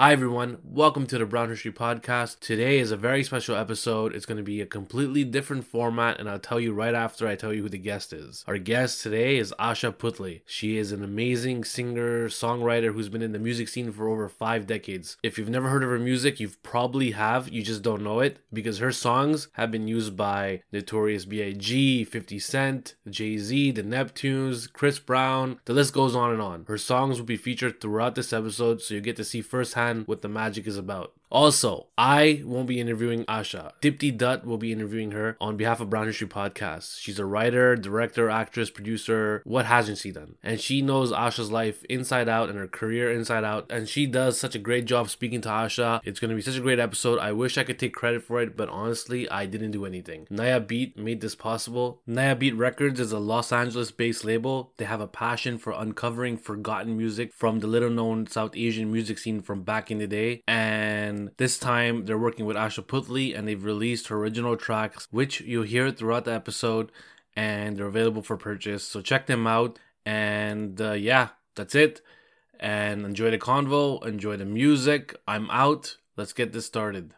Hi, everyone. Welcome to the Brown History Podcast. Today is a very special episode. It's going to be a completely different format, and I'll tell you right after I tell you who the guest is. Our guest today is Asha Puthli. She is an amazing singer, songwriter who's been in the music scene for over five decades. If you've never heard of her music, you probably have, you just don't know it, because her songs have been used by Notorious B.I.G., 50 Cent, Jay Z, the Neptunes, Chris Brown, the list goes on and on. Her songs will be featured throughout this episode, so you get to see firsthand what the magic is about. Also, I won't be interviewing Asha. Deepti Datt will be interviewing her on behalf of Brown History Podcast. She's a writer, director, actress, producer. What hasn't she done? And she knows Asha's life inside out and her career inside out. And she does such a great job speaking to Asha. It's going to be such a great episode. I wish I could take credit for it, but honestly, I didn't do anything. Naya Beat made this possible. Naya Beat Records is a Los Angeles based label. They have a passion for uncovering forgotten music from the little known South Asian music scene from back in the day. And this time they're working with Asha Puthli and they've released her original tracks, which you'll hear throughout the episode, and they're available for purchase. So check them out. And uh, yeah, that's it. And enjoy the convo, enjoy the music. I'm out. Let's get this started.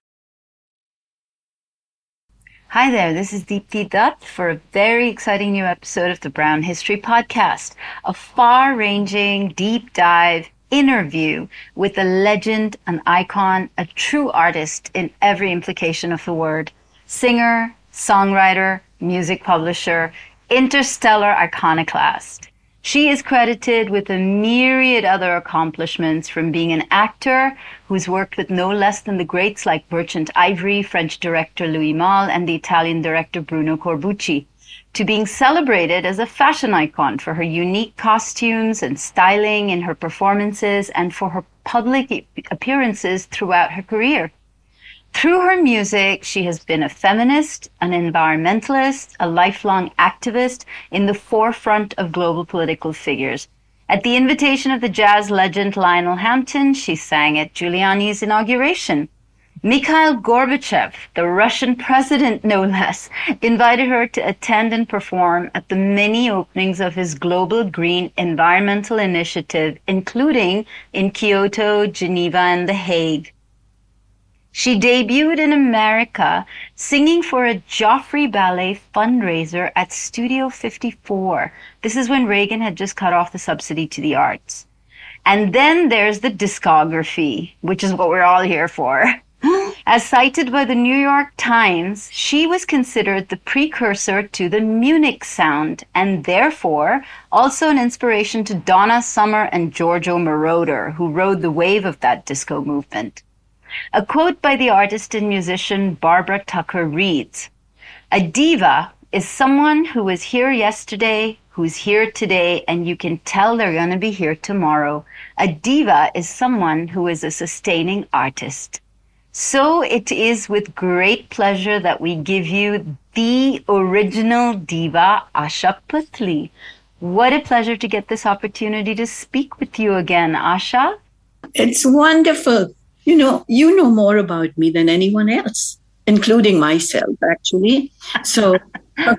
Hi there, this is Deepti Datt for a very exciting new episode of the Brown History Podcast, a far ranging deep dive interview with a legend, an icon, a true artist in every implication of the word. Singer, songwriter, music publisher, interstellar iconoclast. She is credited with a myriad other accomplishments from being an actor who's worked with no less than the greats like Merchant Ivory, French director Louis Malle, and the Italian director Bruno Corbucci to being celebrated as a fashion icon for her unique costumes and styling in her performances and for her public appearances throughout her career. Through her music, she has been a feminist, an environmentalist, a lifelong activist in the forefront of global political figures. At the invitation of the jazz legend Lionel Hampton, she sang at Giuliani's inauguration. Mikhail Gorbachev, the Russian president no less, invited her to attend and perform at the many openings of his global green environmental initiative, including in Kyoto, Geneva, and The Hague. She debuted in America singing for a Joffrey Ballet fundraiser at Studio 54. This is when Reagan had just cut off the subsidy to the arts. And then there's the discography, which is what we're all here for. As cited by the New York Times, she was considered the precursor to the Munich sound and therefore also an inspiration to Donna Summer and Giorgio Moroder, who rode the wave of that disco movement. A quote by the artist and musician Barbara Tucker reads, A diva is someone who was here yesterday, who's here today, and you can tell they're going to be here tomorrow. A diva is someone who is a sustaining artist. So it is with great pleasure that we give you the original diva Asha Puthli. What a pleasure to get this opportunity to speak with you again, Asha. It's wonderful. You know, you know more about me than anyone else, including myself, actually. So I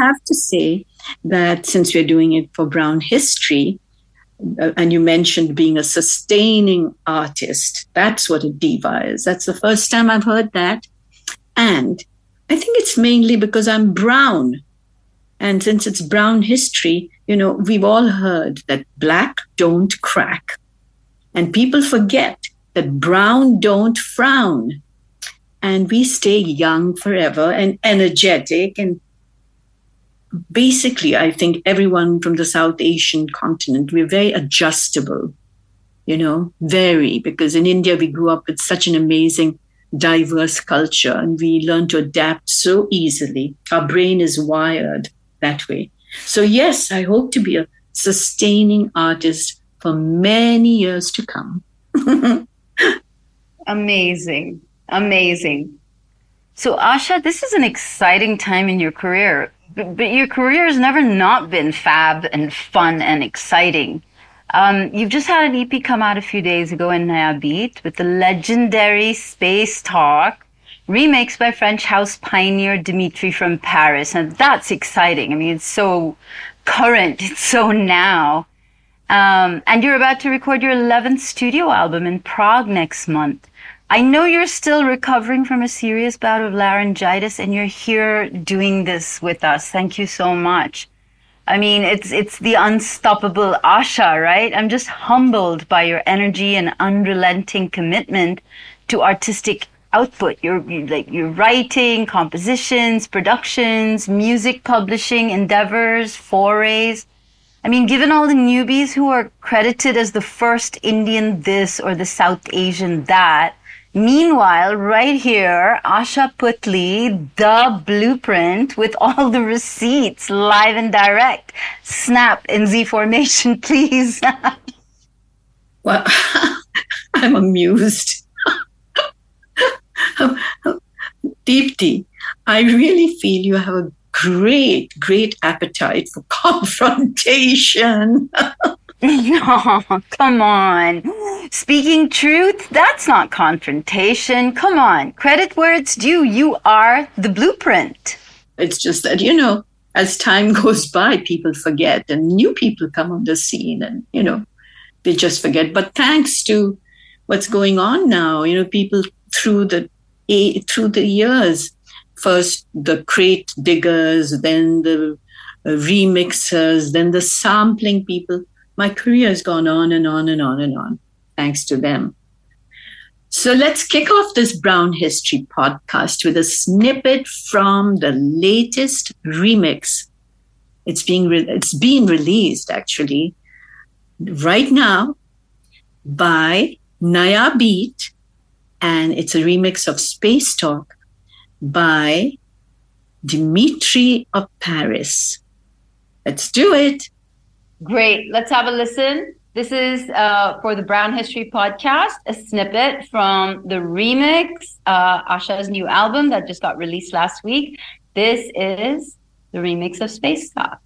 have to say that since we're doing it for Brown History, Uh, and you mentioned being a sustaining artist. That's what a diva is. That's the first time I've heard that. And I think it's mainly because I'm brown. And since it's brown history, you know, we've all heard that black don't crack. And people forget that brown don't frown. And we stay young forever and energetic and basically, I think everyone from the South Asian continent, we're very adjustable, you know, very, because in India, we grew up with such an amazing, diverse culture and we learn to adapt so easily. Our brain is wired that way. So, yes, I hope to be a sustaining artist for many years to come. amazing. Amazing. So, Asha, this is an exciting time in your career but, your career has never not been fab and fun and exciting. Um, you've just had an EP come out a few days ago in Naya with the legendary Space Talk, remixed by French house pioneer Dimitri from Paris. And that's exciting. I mean, it's so current, it's so now. Um, and you're about to record your 11th studio album in Prague next month. I know you're still recovering from a serious bout of laryngitis and you're here doing this with us. Thank you so much. I mean, it's it's the unstoppable Asha, right? I'm just humbled by your energy and unrelenting commitment to artistic output. Your like your writing, compositions, productions, music publishing endeavors, forays. I mean, given all the newbies who are credited as the first Indian this or the South Asian that, meanwhile, right here, Asha Puthli, the blueprint with all the receipts, live and direct. Snap in Z formation, please. well, I'm amused. Deepti, I really feel you have a great, great appetite for confrontation. No, come on. Speaking truth, that's not confrontation. Come on. Credit where it's due. You are the blueprint. It's just that, you know, as time goes by, people forget and new people come on the scene and, you know, they just forget. But thanks to what's going on now, you know, people through the through the years first the crate diggers, then the uh, remixers, then the sampling people. My career has gone on and on and on and on, thanks to them. So let's kick off this Brown History podcast with a snippet from the latest remix. It's being re- it's being released actually right now by Naya Beat, and it's a remix of Space Talk by Dimitri of Paris. Let's do it. Great. Let's have a listen. This is uh, for the Brown History Podcast, a snippet from the remix, uh, Asha's new album that just got released last week. This is the remix of Space Talk.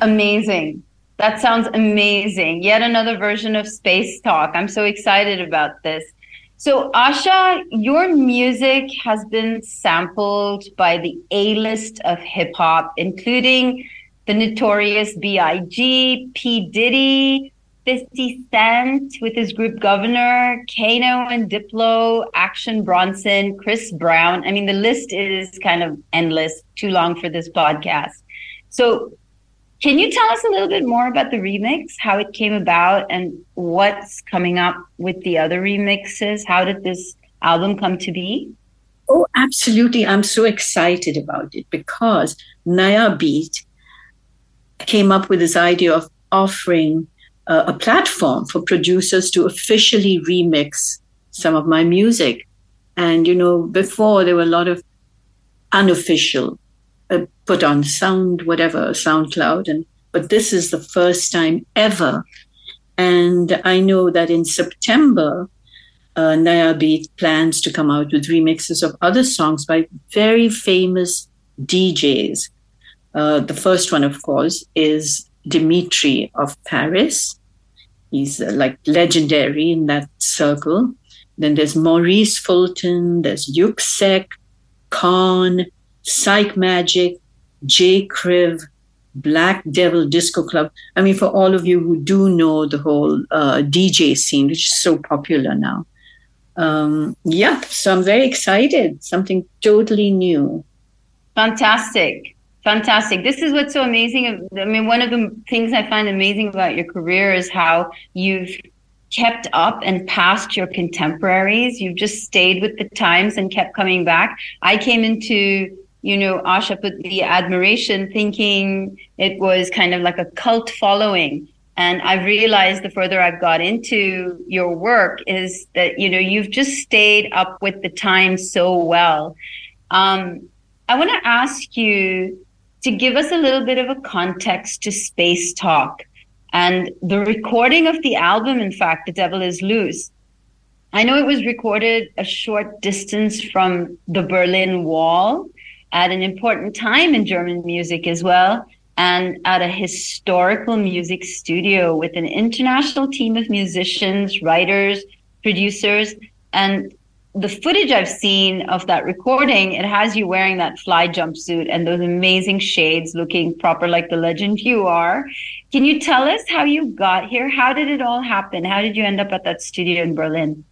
Amazing. That sounds amazing. Yet another version of Space Talk. I'm so excited about this. So, Asha, your music has been sampled by the A list of hip hop, including the notorious B.I.G., P. Diddy, 50 Cent with his group Governor, Kano and Diplo, Action Bronson, Chris Brown. I mean, the list is kind of endless, too long for this podcast. So, can you tell us a little bit more about the remix, how it came about, and what's coming up with the other remixes? How did this album come to be? Oh, absolutely. I'm so excited about it because Naya Beat came up with this idea of offering uh, a platform for producers to officially remix some of my music. And, you know, before there were a lot of unofficial, uh, put on sound, whatever, SoundCloud. And, but this is the first time ever. And I know that in September, uh, Naya Beat plans to come out with remixes of other songs by very famous DJs. Uh, the first one, of course, is Dimitri of Paris. He's uh, like legendary in that circle. Then there's Maurice Fulton, there's Yuksek, Khan, Psychemagik, J. Kriv, Black Devil Disco Club. I mean, for all of you who do know the whole uh, DJ scene, which is so popular now. Um, yeah, so I'm very excited. Something totally new. Fantastic. Fantastic. This is what's so amazing. I mean, one of the things I find amazing about your career is how you've kept up and passed your contemporaries. You've just stayed with the times and kept coming back. I came into, you know, Asha put the admiration thinking it was kind of like a cult following. And I've realized the further I've got into your work is that, you know, you've just stayed up with the times so well. Um, I want to ask you to give us a little bit of a context to Space Talk and the recording of the album. In fact, The Devil is Loose. I know it was recorded a short distance from the Berlin Wall at an important time in German music as well, and at a historical music studio with an international team of musicians, writers, producers, and the footage I've seen of that recording, it has you wearing that fly jumpsuit and those amazing shades looking proper like the legend you are. Can you tell us how you got here? How did it all happen? How did you end up at that studio in Berlin?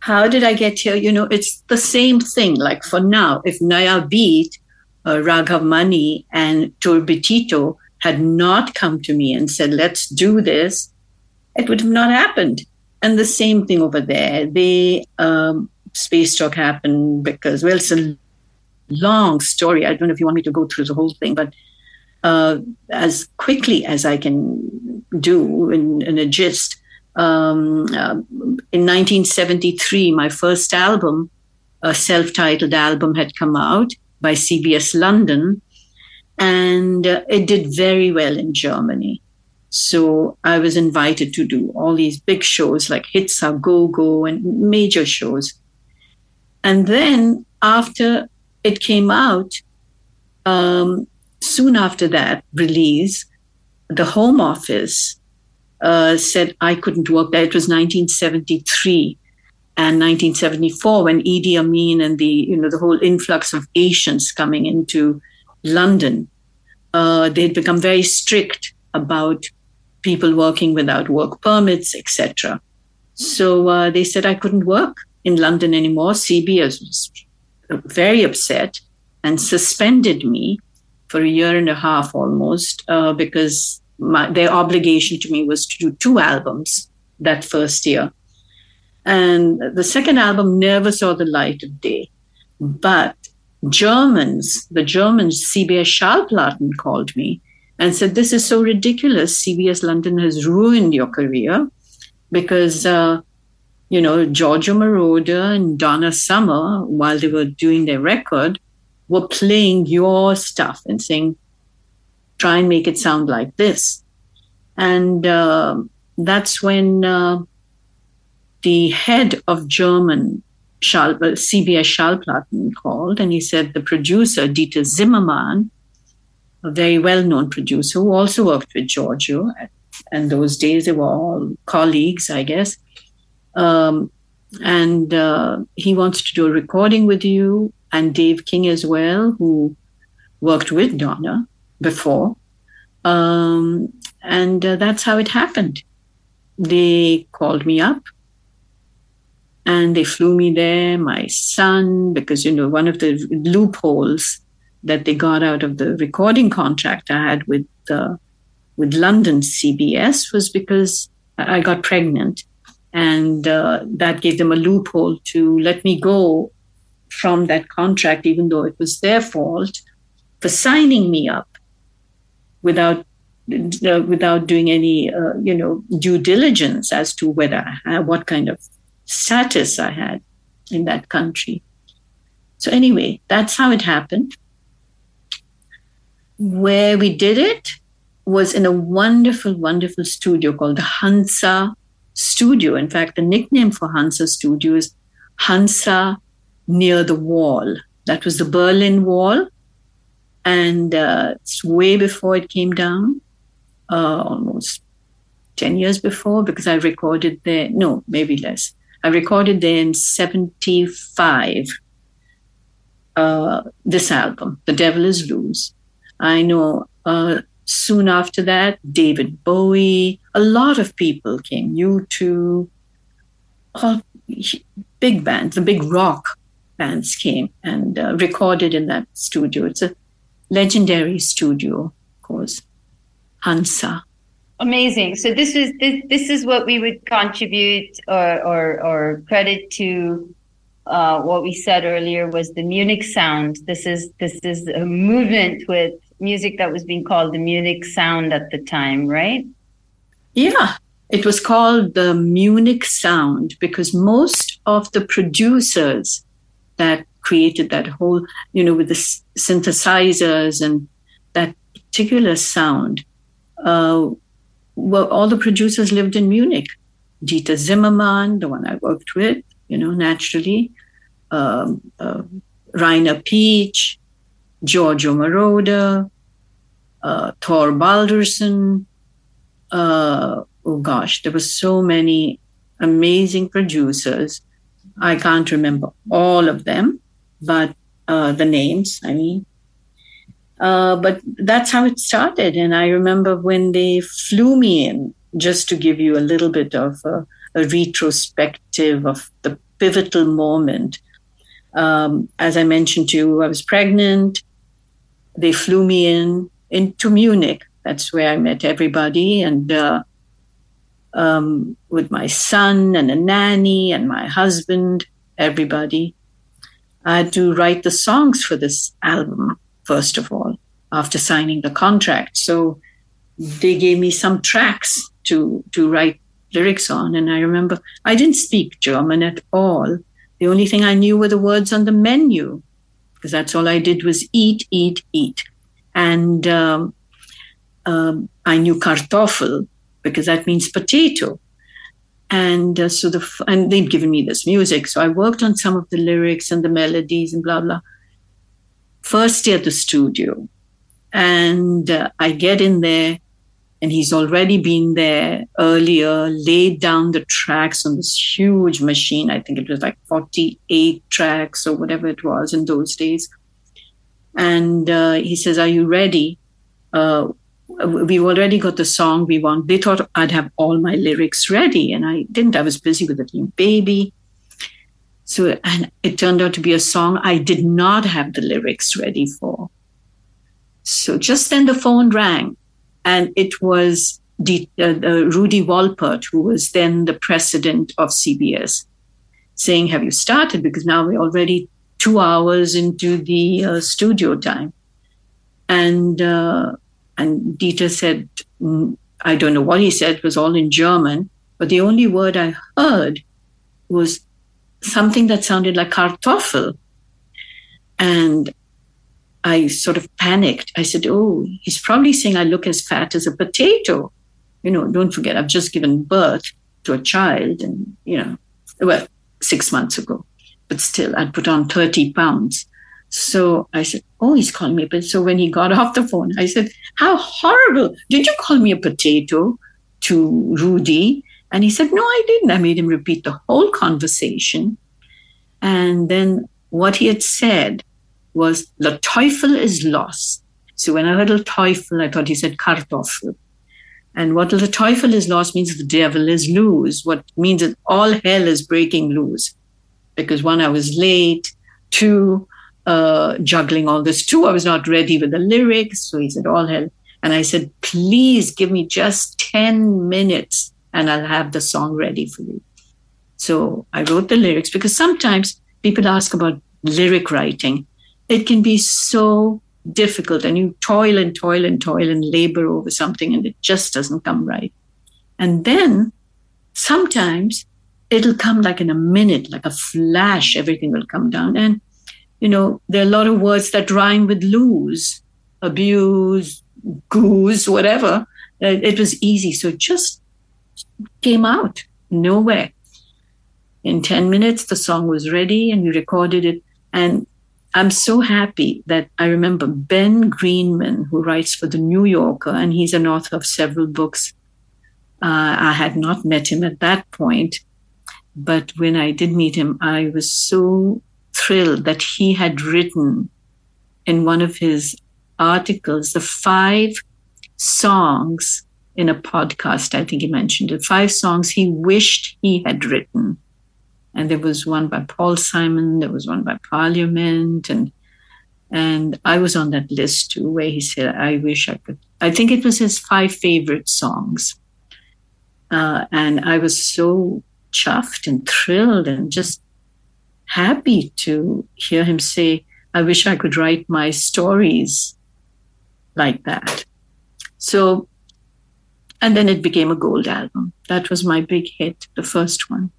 How did I get here? You know, it's the same thing. Like for now, if Naya Beat, uh, Raghav Mani, and Turbitito had not come to me and said, let's do this, it would have not happened. And the same thing over there. They, um, space talk happened because, well, it's a long story. I don't know if you want me to go through the whole thing, but uh, as quickly as I can do in, in a gist, um, uh, in 1973, my first album, a self titled album, had come out by CBS London, and uh, it did very well in Germany. So I was invited to do all these big shows like Hits Are Go Go and major shows. And then after it came out, um, soon after that release, the Home Office uh, said I couldn't work there. It was 1973 and 1974 when Idi Amin and the you know the whole influx of Asians coming into London, uh, they had become very strict about people working without work permits, etc. So uh, they said I couldn't work in London anymore. CBS was very upset and suspended me for a year and a half almost uh, because my, their obligation to me was to do two albums that first year. And the second album never saw the light of day. But Germans, the Germans, CBS Schallplatten called me and said, This is so ridiculous. CBS London has ruined your career because uh, you know, Giorgio Moroder and Donna Summer, while they were doing their record, were playing your stuff and saying, try and make it sound like this. And uh, that's when uh, the head of German Schall, CBS Schallplatten called, and he said the producer, Dieter Zimmermann, a very well known producer who also worked with Giorgio. And those days they were all colleagues, I guess. Um, and uh, he wants to do a recording with you, and Dave King as well, who worked with Donna before. Um, and uh, that's how it happened. They called me up and they flew me there. My son, because, you know, one of the loopholes that they got out of the recording contract I had with, uh, with London CBS was because I got pregnant. And uh, that gave them a loophole to let me go from that contract, even though it was their fault for signing me up without uh, without doing any uh, you know due diligence as to whether uh, what kind of status I had in that country. So anyway, that's how it happened. Where we did it was in a wonderful, wonderful studio called the Hansa Studio. In fact, the nickname for Hansa Studio is Hansa near the wall. That was the Berlin Wall. And uh, it's way before it came down, uh, almost 10 years before, because I recorded there, no, maybe less. I recorded there in 75, uh, this album, The Devil is Loose. I know uh, soon after that, David Bowie, a lot of people came, U2, all big bands, the big rock bands came and uh, recorded in that studio. It's a legendary studio, of course, Hansa. Amazing. So this is this, this is what we would contribute or or, or credit to uh, what we said earlier was the Munich sound. This is this is a movement with music that was being called the Munich sound at the time, right? Yeah, it was called the Munich sound because most of the producers that created that whole, you know, with the synthesizers and that particular sound. Uh, well, all the producers lived in Munich. Dieter Zimmermann, the one I worked with, you know, naturally. Um, uh, Rainer Pietsch, Giorgio Moroder, uh, Thor Baldursson. Uh, oh gosh, there were so many amazing producers. I can't remember all of them, but uh, the names, I mean. Uh, but that's how it started. And I remember when they flew me in, just to give you a little bit of a, a retrospective of the pivotal moment. Um, as I mentioned to you, I was pregnant. They flew me in into Munich. That's where I met everybody, and uh, um, with my son and a nanny and my husband, everybody. I had to write the songs for this album, first of all, after signing the contract. So they gave me some tracks to, to write lyrics on. And I remember I didn't speak German at all. The only thing I knew were the words on the menu, because that's all I did was eat, eat, eat. And um, um, I knew Kartoffel because that means potato and uh, so the and they'd given me this music. So i worked on some of the lyrics and the melodies and blah blah. First day at the studio. And uh, i get in there and he's already been there earlier laid down the tracks on this huge machine. I think it was like 48 tracks or whatever it was in those days. And uh, he says are you ready? Uh, we've already got the song we want. They thought I'd have all my lyrics ready, and I didn't. I was busy with the new baby. So, and it turned out to be a song I did not have the lyrics ready for. So just then the phone rang, and it was the, uh, uh, Rudy Wolpert, who was then the president of CBS, saying, Have you started? Because now we're already two hours into the uh, studio time. And uh, and Dieter said, mm, I don't know what he said, it was all in German, but the only word I heard was something that sounded like Kartoffel. And I sort of panicked. I said, Oh, he's probably saying I look as fat as a potato. You know, don't forget, I've just given birth to a child and, you know, well, six months ago, but still, I'd put on 30 pounds. So I said, Oh, he's calling me. But so when he got off the phone, I said, How horrible. Did you call me a potato to Rudy? And he said, No, I didn't. I made him repeat the whole conversation. And then what he had said was, The Teufel is lost. So when I heard the Teufel, I thought he said Kartoffel. And what the Teufel is lost means the devil is loose. What means that all hell is breaking loose. Because one, I was late. Two, uh, juggling all this. too. I was not ready with the lyrics. So he said, all hell. And I said, please give me just 10 minutes and I'll have the song ready for you. So I wrote the lyrics because sometimes people ask about lyric writing. It can be so difficult and you toil and toil and toil and labor over something and it just doesn't come right. And then sometimes it'll come like in a minute, like a flash, everything will come down. And, you know, there are a lot of words that rhyme with lose, abuse, goose, whatever. It was easy. So it just came out nowhere. In 10 minutes, the song was ready and we recorded it. And I'm so happy that I remember Ben Greenman, who writes for the New Yorker, and he's an author of several books. Uh, I had not met him at that point, but when I did meet him, I was so thrilled that he had written in one of his articles the five songs in a podcast. I think he mentioned it. Five songs he wished he had written. And there was one by Paul Simon, there was one by Parliament, and and I was on that list too, where he said, I wish I could. I think it was his five favorite songs. Uh, and I was so chuffed and thrilled and just happy to hear him say, I wish I could write my stories like that. So, and then it became a gold album. That was my big hit, the first one.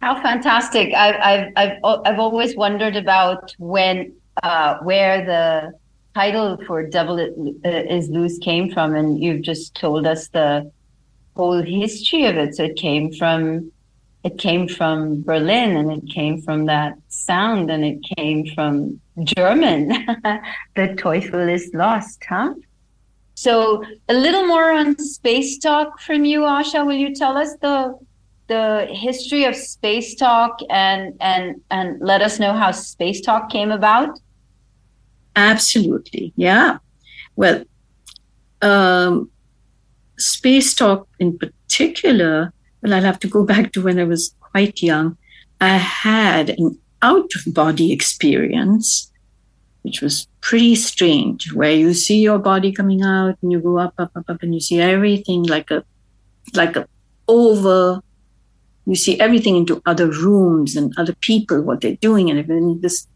How fantastic! I've I've I've I've always wondered about when uh, where the title for Devil is Loose came from, and you've just told us the whole history of it. So it came from it came from Berlin, and it came from that sound, and it came from German. the Teufel is lost, huh? So a little more on space talk from you, Asha. Will you tell us the the history of space talk and and and let us know how space talk came about? Absolutely, yeah. Well, um, space talk in particular. Well, I'll have to go back to when I was quite young. I had an out of body experience, which was pretty strange, where you see your body coming out and you go up, up, up, up, and you see everything like a like a over you see everything into other rooms and other people, what they're doing, and then this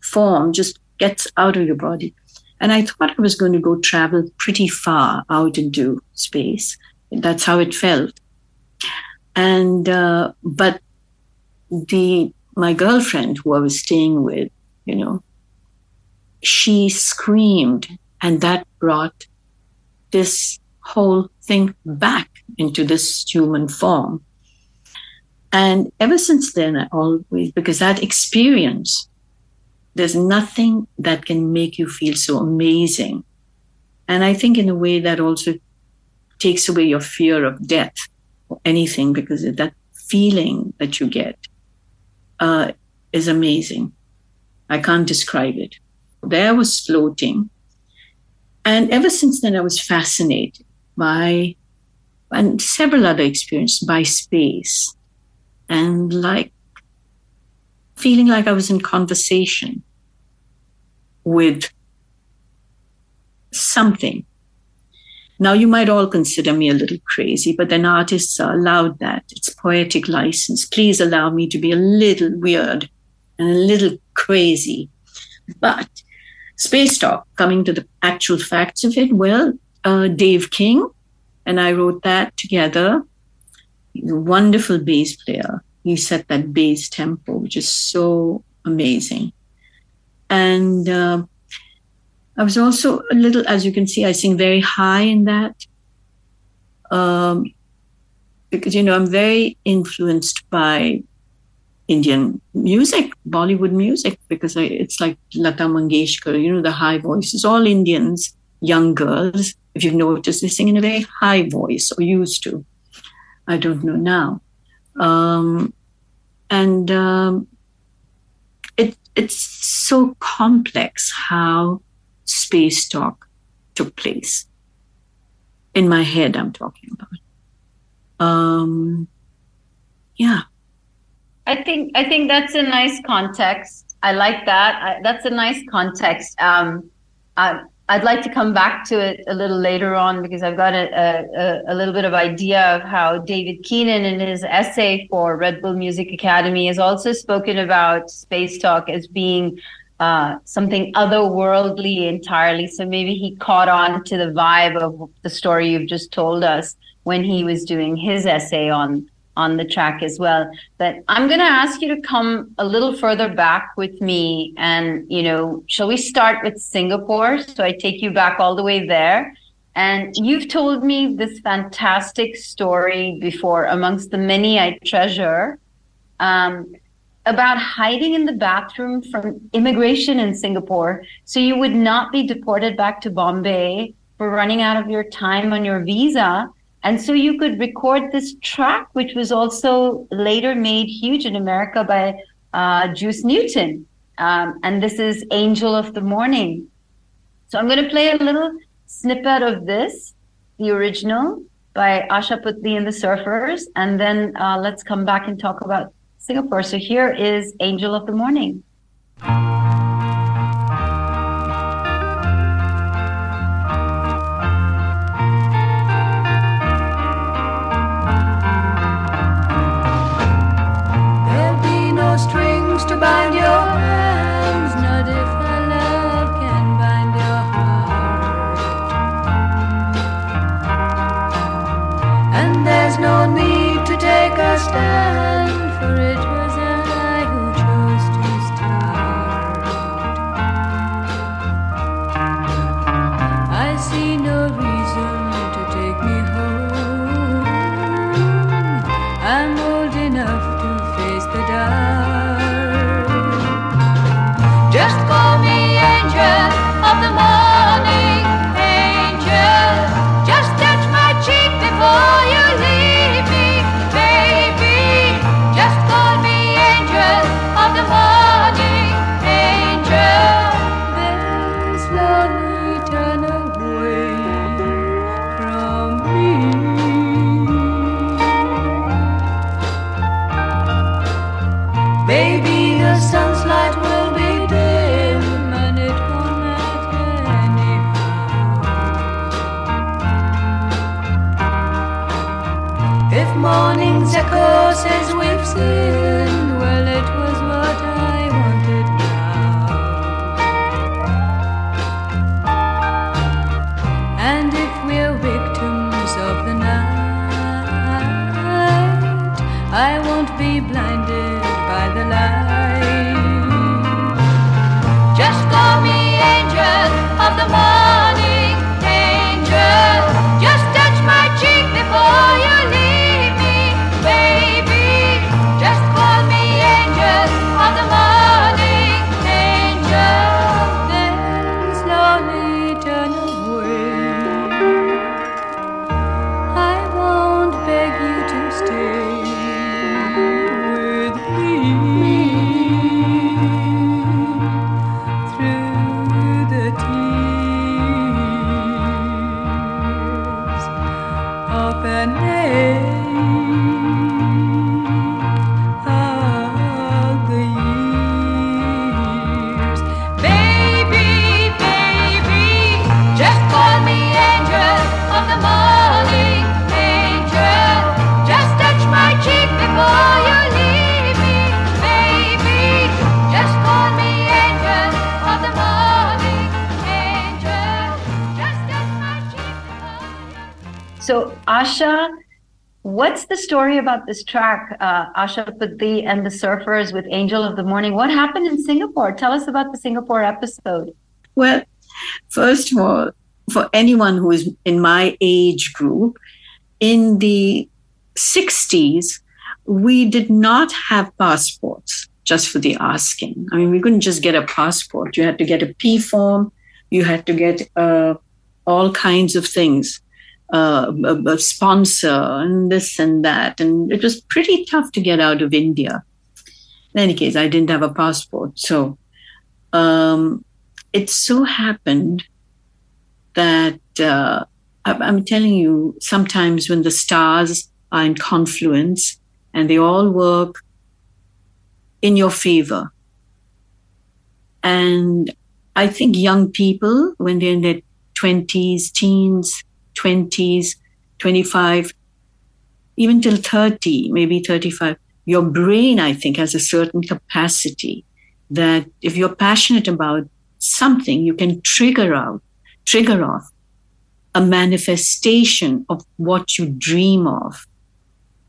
form just gets out of your body. And I thought I was going to go travel pretty far out into space. That's how it felt. And uh, but the my girlfriend who I was staying with, you know, she screamed, and that brought this whole thing back into this human form. And ever since then, I always, because that experience, there's nothing that can make you feel so amazing. And I think in a way that also takes away your fear of death or anything, because that feeling that you get uh, is amazing. I can't describe it. There I was floating. And ever since then, I was fascinated by, and several other experiences by space and like feeling like I was in conversation with something. Now, you might all consider me a little crazy, but then artists are allowed that. It's poetic license. Please allow me to be a little weird and a little crazy. But Space Talk, coming to the actual facts of it, well, uh, Dave King and I wrote that together He's a wonderful bass player. He set that bass tempo, which is so amazing. And uh, I was also a little, as you can see, I sing very high in that. Um, because, you know, I'm very influenced by Indian music, Bollywood music, because I, it's like Lata Mangeshkar, you know, the high voices, all Indians, young girls, if you've noticed, they sing in a very high voice or used to. I don't know now. Um, and um, it, it's so complex how space talk took place. In my head, I'm talking about. Um, yeah. I think I think that's a nice context. I like that. I, that's a nice context. Um, I, I'd like to come back to it a little later on because I've got a, a, a, little bit of idea of how David Keenan in his essay for Red Bull Music Academy has also spoken about space talk as being uh, something otherworldly entirely. So maybe he caught on to the vibe of the story you've just told us when he was doing his essay on on the track as well. But I'm going to ask you to come a little further back with me. And, you know, shall we start with Singapore? So I take you back all the way there. And you've told me this fantastic story before, amongst the many I treasure, um, about hiding in the bathroom from immigration in Singapore so you would not be deported back to Bombay for running out of your time on your visa and so you could record this track, which was also later made huge in America by uh, Juice Newton. Um, and this is Angel of the Morning. So I'm going to play a little snippet of this, the original by Asha Puthli and the Surfers. And then uh, let's come back and talk about Singapore. So here is Angel of the Morning. Says story about this track, uh, Asha Puthli and the Surfers with Angel of the Morning? What happened in Singapore? Tell us about the Singapore episode. Well, first of all, for anyone who is in my age group, in the 60s, we did not have passports just for the asking. I mean, we couldn't just get a passport. You had to get a P form. You had to get uh, all kinds of things, uh, a, a, sponsor and this and that. And it was pretty tough to get out of India. In any case, I didn't have a passport. So um, it so happened that uh, I'm telling you, sometimes when the stars are in confluence and they all work in your favor. And I think young people, when they're in their 20s, teens, 20s, 25, even till 30, maybe 35, your brain, I think, has a certain capacity that if you're passionate about something, you can trigger out, trigger off a manifestation of what you dream of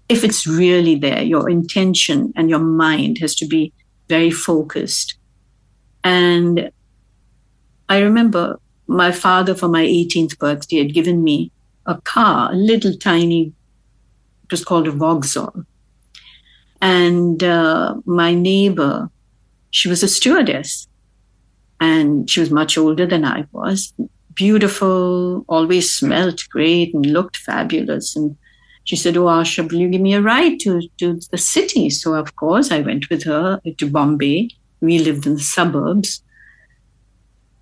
if it's really there, your intention and your mind has to be very focused. And I remember my father for my 18th birthday had given me a car, a little tiny, it was called a Vauxhall. And uh, my neighbor, she was a stewardess and she was much older than I was. Beautiful, always smelt great and looked fabulous. And she said, Oh, Asha, will you give me a ride to, to the city? So, of course, I went with her to Bombay. We lived in the suburbs.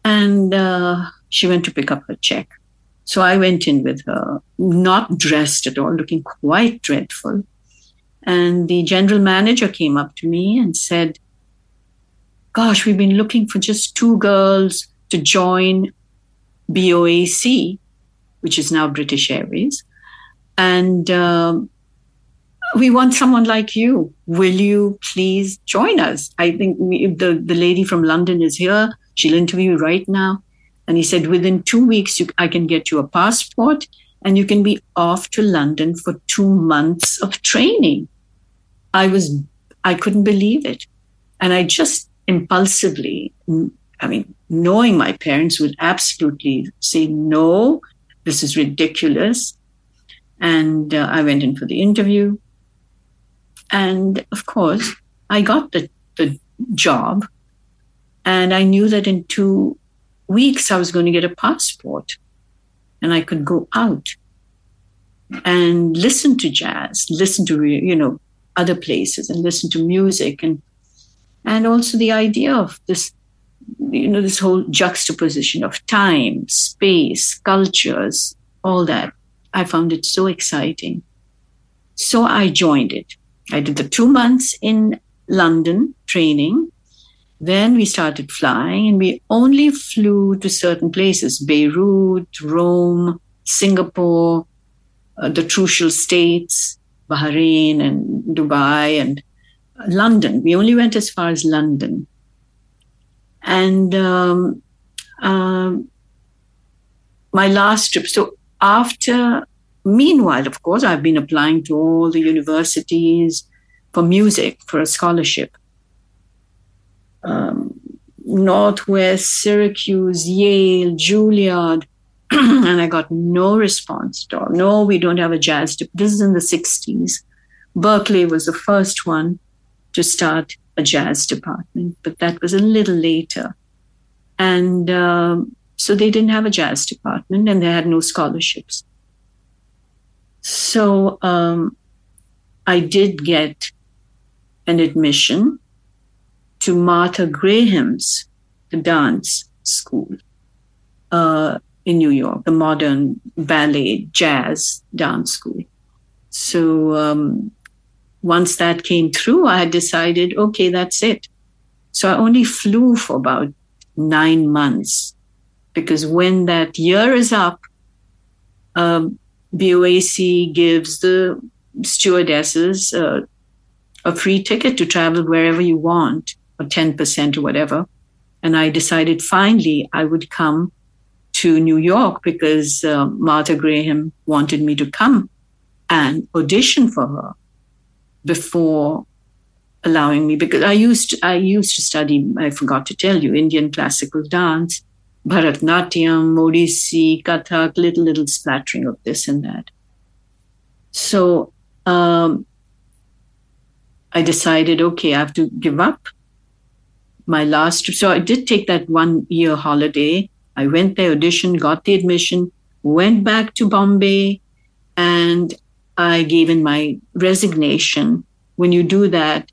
And uh, she went to pick up her check. So I went in with her, not dressed at all, looking quite dreadful. And the general manager came up to me and said, Gosh, we've been looking for just two girls to join BOAC, which is now British Airways. And um, we want someone like you. Will you please join us? I think we, the, the lady from London is here. She'll interview right now. And he said, within two weeks, you, I can get you a passport and you can be off to London for two months of training. I was, I couldn't believe it. And I just impulsively, I mean, knowing my parents would absolutely say, no, this is ridiculous. And uh, I went in for the interview. And of course, I got the, the job. And I knew that in two weeks, I was going to get a passport and I could go out and listen to jazz, listen to, you know, other places and listen to music and, and also the idea of this, you know, this whole juxtaposition of time, space, cultures, all that. I found it so exciting. So I joined it. I did the two months in London training. Then we started flying and we only flew to certain places Beirut, Rome, Singapore, uh, the Trucial States, Bahrain, and Dubai, and London. We only went as far as London. And um, uh, my last trip, so after, meanwhile, of course, I've been applying to all the universities for music for a scholarship. Um, Northwest, Syracuse, Yale, Juilliard, and I got no response all. No, we don't have a jazz. Dip. This is in the 60s. Berklee was the first one to start a jazz department, but that was a little later. And um, so they didn't have a jazz department and they had no scholarships. So um, I did get an admission to Martha Graham's dance school uh, in New York, the modern ballet jazz dance school. So um, once that came through, I had decided, okay, that's it. So I only flew for about nine months because when that year is up, um, BOAC gives the stewardesses uh, a free ticket to travel wherever you want, or 10% or whatever. And I decided finally I would come to New York because uh, Martha Graham wanted me to come and audition for her before allowing me because I used I used to study I forgot to tell you Indian classical dance Bharatnatyam, Odissi, Kathak, little, little splattering of this and that. So um, I decided, okay, I have to give up my last. Trip. So I did take that one year holiday. I went there, auditioned, got the admission, went back to Bombay, and I gave in my resignation. When you do that,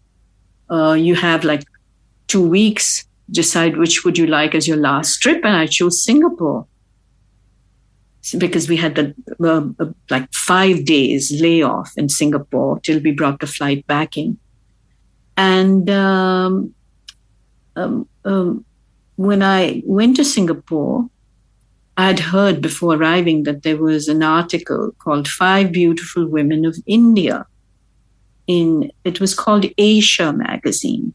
uh, you have like two weeks decide which would you like as your last trip and i chose singapore because we had the uh, like five days layoff in singapore till we brought the flight back in and um, um, um, when i went to singapore i had heard before arriving that there was an article called five beautiful women of india in it was called asia magazine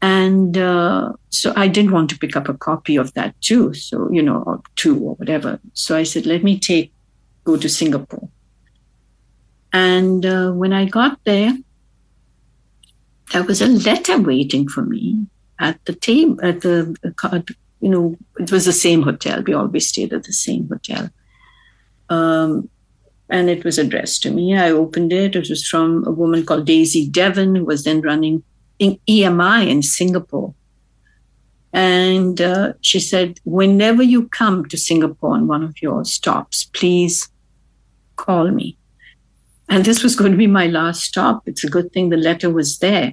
and uh, so I did want to pick up a copy of that too. So, you know, or two or whatever. So I said, let me take, go to Singapore. And uh, when I got there, there was a letter waiting for me at the table, at the, you know, it was the same hotel. We always stayed at the same hotel. Um, and it was addressed to me. I opened it. It was from a woman called Daisy Devon, who was then running in EMI in Singapore. And uh, she said, whenever you come to Singapore on one of your stops, please call me. And this was going to be my last stop. It's a good thing the letter was there.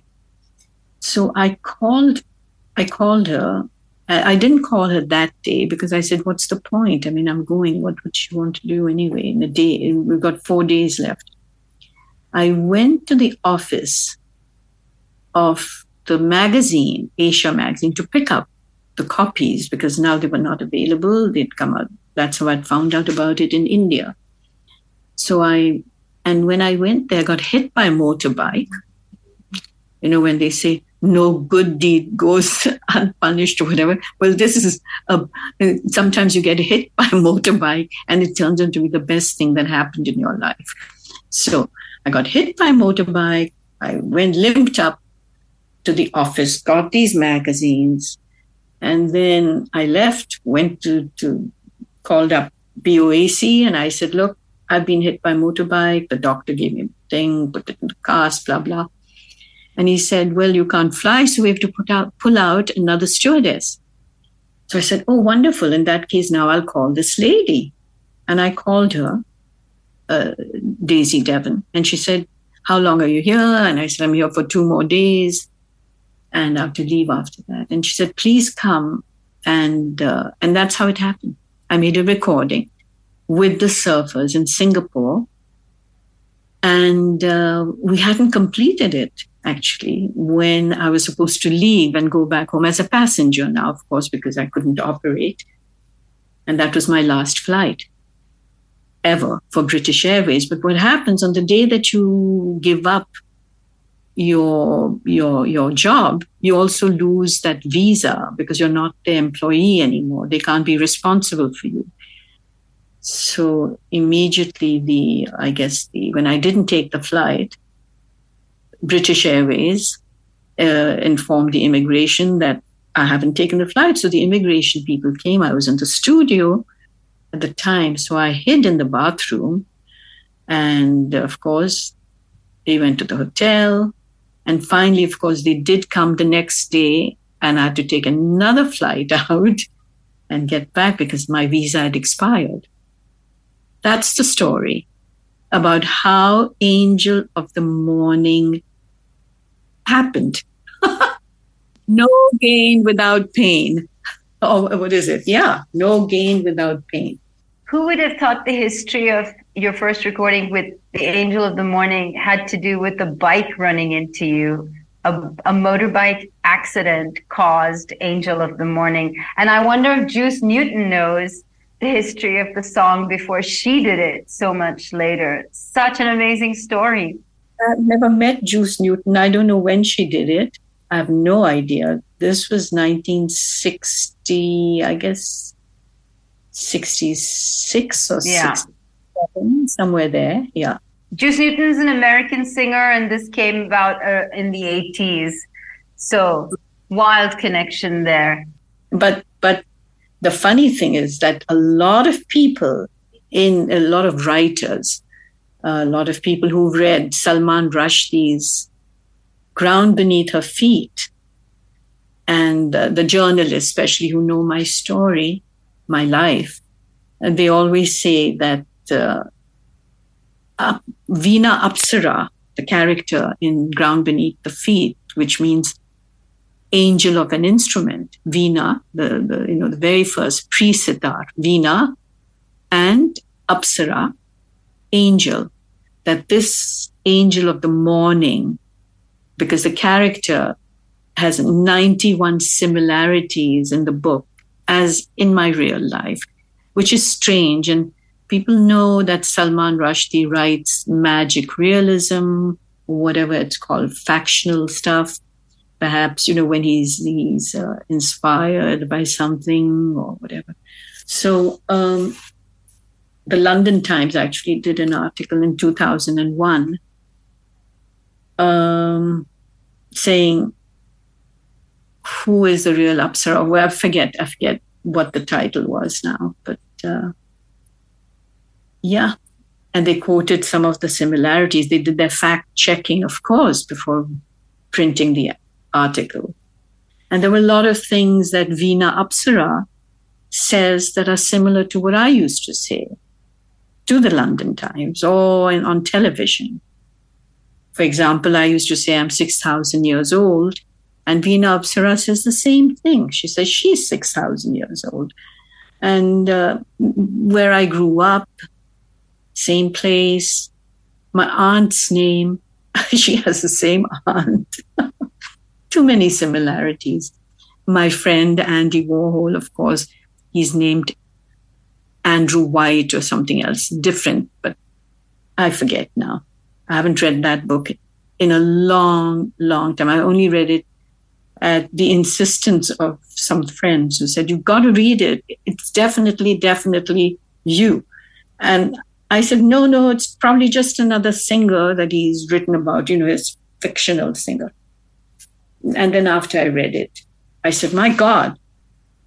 So I called, I called her. I didn't call her that day because I said, what's the point? I mean, I'm going. What would she want to do anyway in a day? We've got four days left. I went to the office of the magazine, Asia magazine, to pick up the copies because now they were not available. They'd come out. That's how I found out about it in India. So I, and when I went there, I got hit by a motorbike. You know, when they say no good deed goes unpunished or whatever. Well, this is a, uh, sometimes you get hit by a motorbike and it turns out to be the best thing that happened in your life. So I got hit by a motorbike. I went limped up to the office, got these magazines, and then I left, went to, to called up BOAC, and I said, look, I've been hit by motorbike. The doctor gave me a thing, put it in the cast, blah, blah. And he said, well, you can't fly, so we have to put out, pull out another stewardess. So I said, oh, wonderful. In that case, now I'll call this lady. And I called her, uh, Daisy Devon, and she said, how long are you here? And I said, I'm here for two more days and I have to leave after that. And she said, please come. And, uh, and that's how it happened. I made a recording with the surfers in Singapore. And uh, we hadn't completed it actually when I was supposed to leave and go back home as a passenger now, of course, because I couldn't operate. And that was my last flight ever for British Airways. But what happens on the day that you give up your your your job you also lose that visa because you're not the employee anymore they can't be responsible for you so immediately the i guess the when i didn't take the flight british airways uh, informed the immigration that i haven't taken the flight. So the immigration people came. I was in the studio at the time. So i hid in the bathroom. And of course they went to the hotel. And finally, of course, they did come the next day, and I had to take another flight out and get back because my visa had expired. That's the story about how Angel of the Morning happened. no gain without pain. Oh, what is it? Yeah, no gain without pain. Who would have thought the history of your first recording with the Angel of the Morning had to do with a bike running into you? A, a motorbike accident caused Angel of the Morning. And I wonder if Juice Newton knows the history of the song before she did it so much later. Such an amazing story. I've never met Juice Newton. I don't know when she did it. I have no idea. This was 1960, I guess 66 or yeah. 67, somewhere there. Yeah. Juice Newton's an American singer, and this came about uh, in the 80s. So wild connection there. But but the funny thing is that a lot of people in a lot of writers a lot of people who've read Salman Rushdie's Ground Beneath Her Feet, and uh, the journalists, especially who know my story, my life, and they always say that uh, uh, Veena Apsara, the character in Ground Beneath the Feet, which means angel of an instrument, Veena, the, the you know the very first pre-sitar, Veena, and Apsara, angel, that this angel of the morning, because the character has 91 similarities in the book as in my real life, which is strange. And people know that Salman Rushdie writes magic realism, whatever it's called, factional stuff. Perhaps, you know, when he's, he's uh, inspired by something or whatever. So, um, the London Times actually did an article in 2001 um, saying who is the real Apsara? Well, I forget, I forget what the title was now, but uh, yeah. And they quoted some of the similarities. They did their fact checking, of course, before printing the article. And there were a lot of things that Veena Apsara says that are similar to what I used to say to the London Times or in, on television. For example, I used to say I'm 6,000 years old, and Veena Apsara says the same thing. She says she's 6,000 years old. And uh, where I grew up, same place, my aunt's name, she has the same aunt. Too many similarities. My friend Andy Warhol, of course, he's named Andrew White or something else different, but I forget now. I haven't read that book in a long, long time. I only read it at the insistence of some friends who said, You've got to read it. It's definitely, definitely you. And I said, No, no, it's probably just another singer that he's written about, you know, his fictional singer. And then after I read it, I said, My God,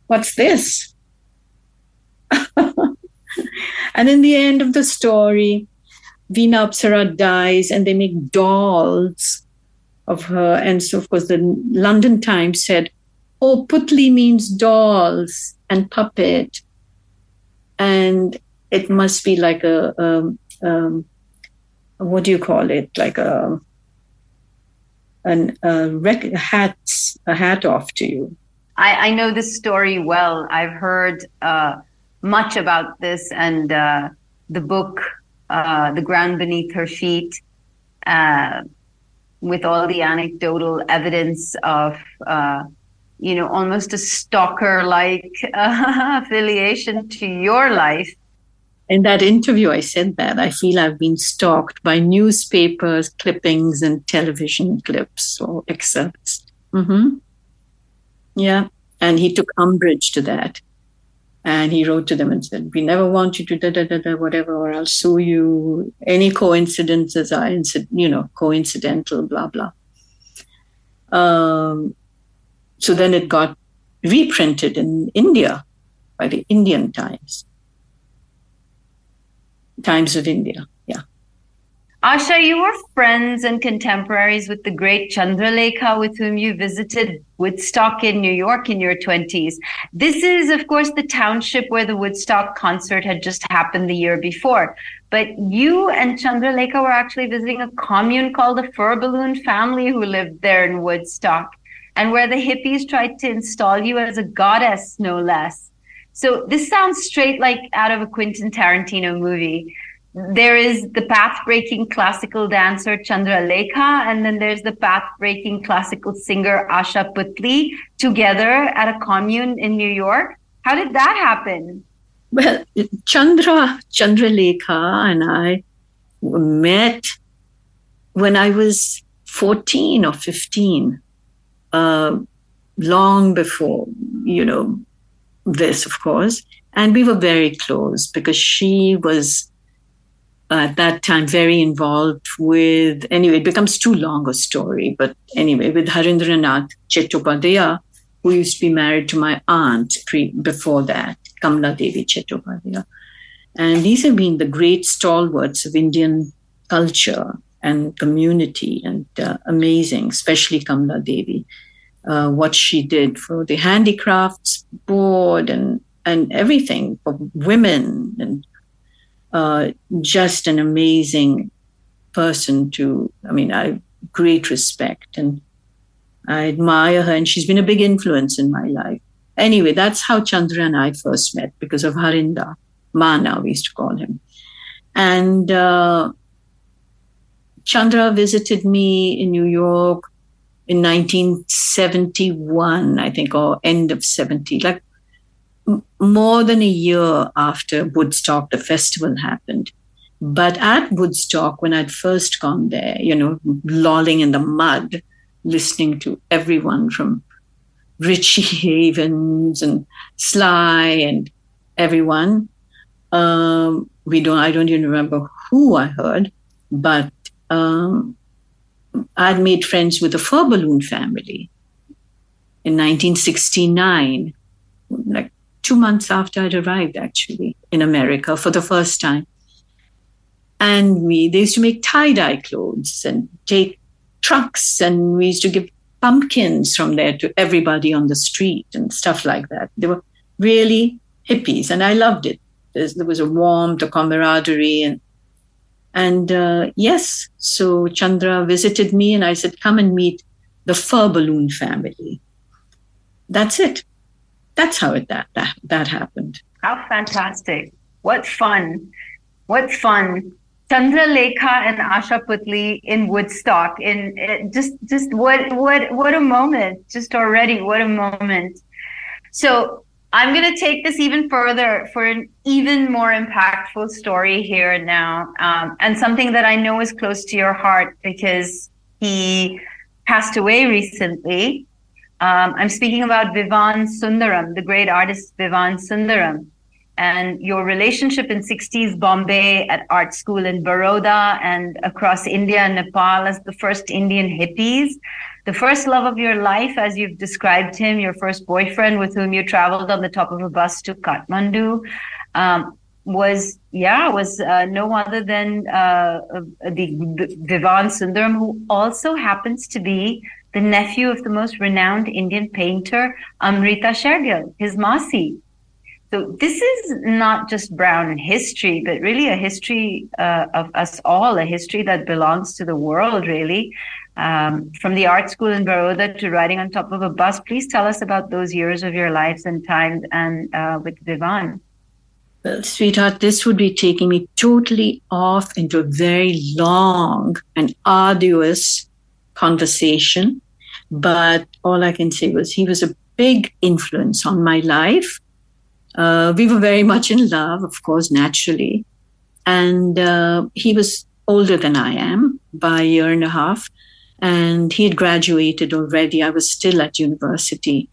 what's this? and in the end of the story, Veena Apsara dies and they make dolls of her. And so, of course, the London Times said, Oh, Putli means dolls and puppet. And it must be like a, um, um, what do you call it? Like a, an, a, rec- hat, a hat off to you. I, I know this story well. I've heard uh, much about this and uh, the book, uh, The Ground Beneath Her Feet, uh, with all the anecdotal evidence of, uh, you know, almost a stalker like affiliation to your life. In that interview, I said that I feel I've been stalked by newspapers, clippings, and television clips or excerpts. Mm-hmm. Yeah. And he took umbrage to that. And he wrote to them and said, We never want you to da da da da, whatever, or I'll sue you. Any coincidences are, you know, coincidental, blah, blah. Um, so then it got reprinted in India by the Indian Times, Times of India. Asha, you were friends and contemporaries with the great Chandralekha, with whom you visited Woodstock in New York in your 20s. This is, of course, the township where the Woodstock concert had just happened the year before. But you and Chandralekha were actually visiting a commune called the Fur Balloon family who lived there in Woodstock, and where the hippies tried to install you as a goddess, no less. So this sounds straight like out of a Quentin Tarantino movie there is the path breaking classical dancer Chandralekha, and then there's the path breaking classical singer Asha Puthli together at a commune in New York. How did that happen? Well, Chandra, Chandralekha and I met when I was 14 or 15, uh, long before, you know, this, of course. And we were very close because she was at that time very involved with, anyway, it becomes too long a story, but anyway, with Harindranath Chattopadhyaya, who used to be married to my aunt pre, before that, Kamla Devi Chattopadhyaya. And these have been the great stalwarts of Indian culture and community and uh, amazing, especially Kamla Devi, uh, what she did for the handicrafts board and, and everything for women and uh, just an amazing person to, I mean, I great respect and I admire her and she's been a big influence in my life. Anyway, that's how Chandra and I first met because of Harinda. Mana, we used to call him. And uh, Chandra visited me in New York in 1971, I think, or end of 70, like more than a year after Woodstock, the festival happened. But at Woodstock, when I'd first gone there, you know, lolling in the mud, listening to everyone from Richie Havens and Sly and everyone. Um, we don't. I don't even remember who I heard, but um, I'd made friends with the Fur Balloon family in 1969, like two months after I'd arrived, actually in America for the first time. And we they used to make tie dye clothes and take trucks, and we used to give pumpkins from there to everybody on the street and stuff like that. They were really hippies, and I loved it. There's, there was a warmth, a camaraderie, and and uh, yes, so Chandra visited me, and I said, "Come and meet the fur balloon family." That's it. That's how it that that, that happened. How fantastic! What fun! What fun! Chandralekha and Asha Puthli in Woodstock. In just just what what what a moment! Just already, what a moment! So I'm going to take this even further for an even more impactful story here now, um, and something that I know is close to your heart because he passed away recently. Um, I'm speaking about Vivan Sundaram, the great artist Vivan Sundaram and your relationship in 60s Bombay at art school in Baroda and across India and Nepal as the first Indian hippies. The first love of your life, as you've described him, your first boyfriend with whom you traveled on the top of a bus to Kathmandu, um, was, yeah, was uh, no other than uh, the, the Vivan Sundaram, who also happens to be the nephew of the most renowned Indian painter, Amrita Sher-Gil, his Masi. So this is not just Brown history, but really a history uh, of us all, a history that belongs to the world, really. Um, from the art school in Baroda to riding on top of a bus, please tell us about those years of your lives and times and uh, with Vivan. Well, sweetheart, this would be taking me totally off into a very long and arduous conversation. But all I can say was he was a big influence on my life uh, we were very much in love, of course, naturally. And uh, he was older than I am by a year and a half. And he had graduated already. I was still at university.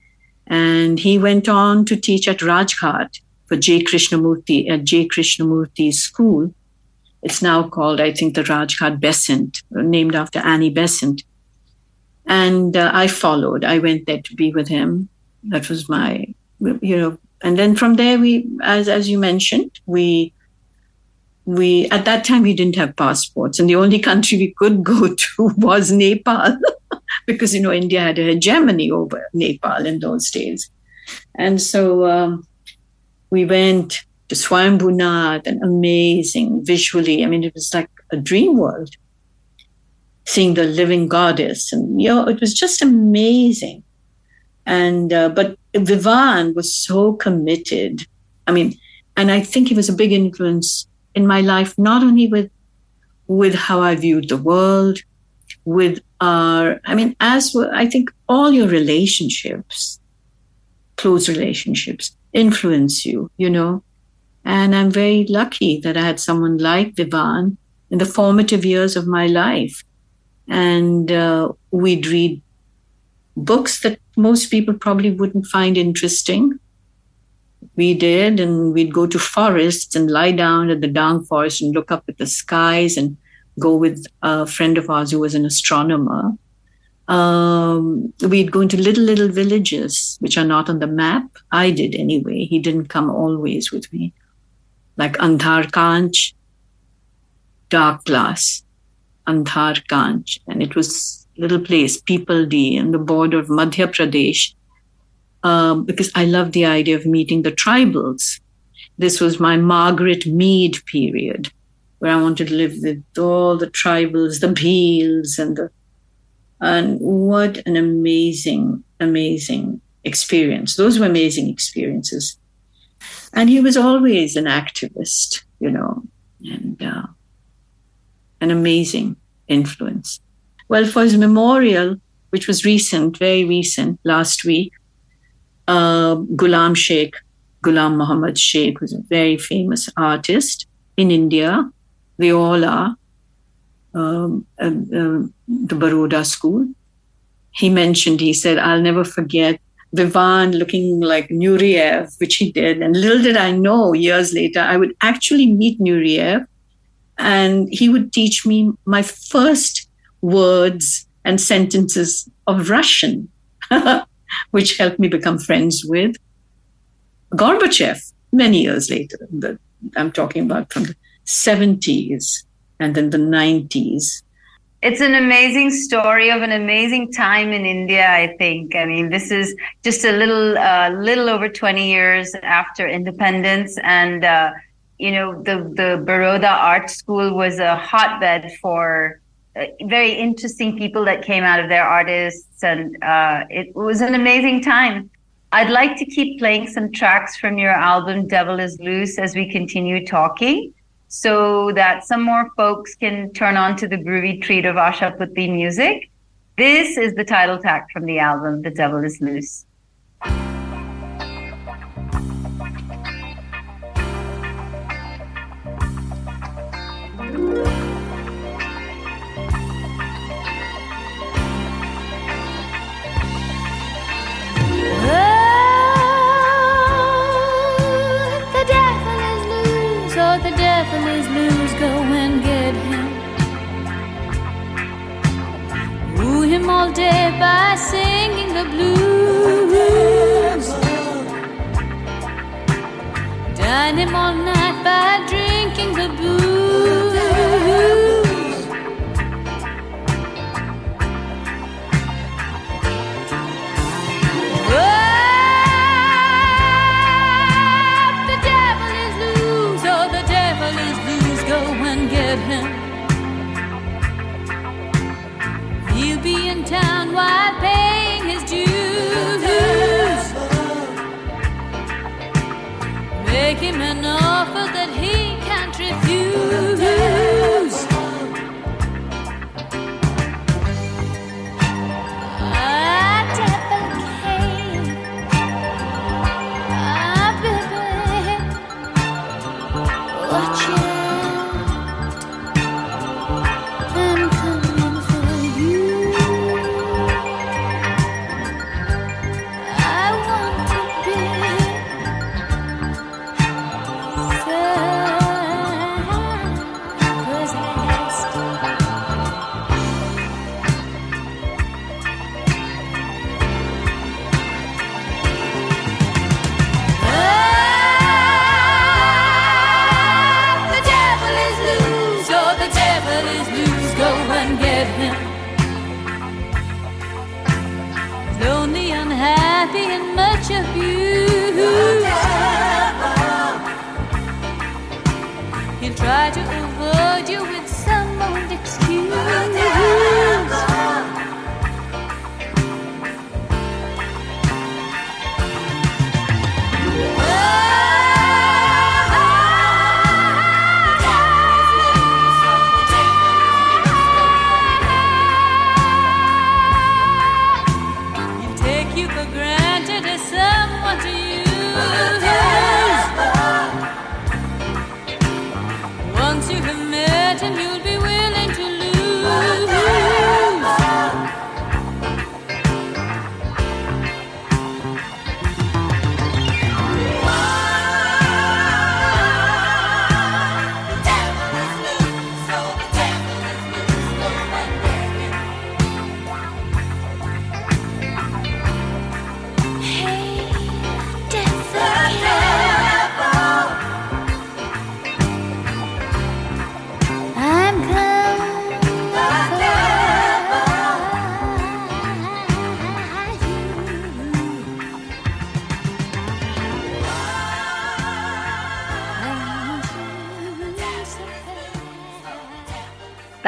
And he went on to teach at Rajghat for J. Krishnamurti at J. Krishnamurti's school. It's now called, I think, the Rajghat Besant, named after Annie Besant. And uh, I followed. I went there to be with him. That was my, you know, and then from there we as as you mentioned we we at that time we didn't have passports and the only country we could go to was nepal because you know india had a hegemony over nepal in those days and so um, we went to swayambhunath and amazing visually i mean it was like a dream world seeing the living goddess and you know it was just amazing and uh, but Vivan was so committed. I mean, and I think he was a big influence in my life, not only with with how I viewed the world, with our, I mean, as well, I think all your relationships, close relationships, influence you, you know. And I'm very lucky that I had someone like Vivan in the formative years of my life. And uh, we'd read books that most people probably wouldn't find interesting. We did, and we'd go to forests and lie down at the down forest and look up at the skies and go with a friend of ours who was an astronomer. Um, we'd go into little, little villages which are not on the map. I did anyway. He didn't come always with me, like Andhar Kanch, Dark Glass. Andhar Kanch, and it was little place, Pipaldi, on the border of Madhya Pradesh, um, because I love the idea of meeting the tribals. This was my Margaret Mead period, where I wanted to live with all the tribals, the Bhils, and the and what an amazing, amazing experience. Those were amazing experiences. And he was always an activist, you know, and uh, an amazing influence. Well, for his memorial, which was recent, very recent, last week, uh, Ghulam Sheikh, Ghulam Muhammad Sheikh, was a very famous artist in India. They all are. Um, uh, the Baroda school. He mentioned, he said, I'll never forget Vivan looking like Nureyev, which he did. And little did I know years later, I would actually meet Nureyev and he would teach me my first words and sentences of Russian, which helped me become friends with Gorbachev many years later. I'm talking about from the 70s and then the 90s. It's an amazing story of an amazing time in India. I think. I mean, this is just a little, uh, little over twenty years after independence, and uh, you know, the the Baroda Art School was a hotbed for uh, very interesting people that came out of there, artists, and uh, it was an amazing time. I'd like to keep playing some tracks from your album "Devil Is Loose" as we continue talking so that some more folks can turn on to the groovy treat of Asha Puthli music. This is the title track from the album, The Devil is Loose. All day by singing the blues. Dine him all night by drinking the booze.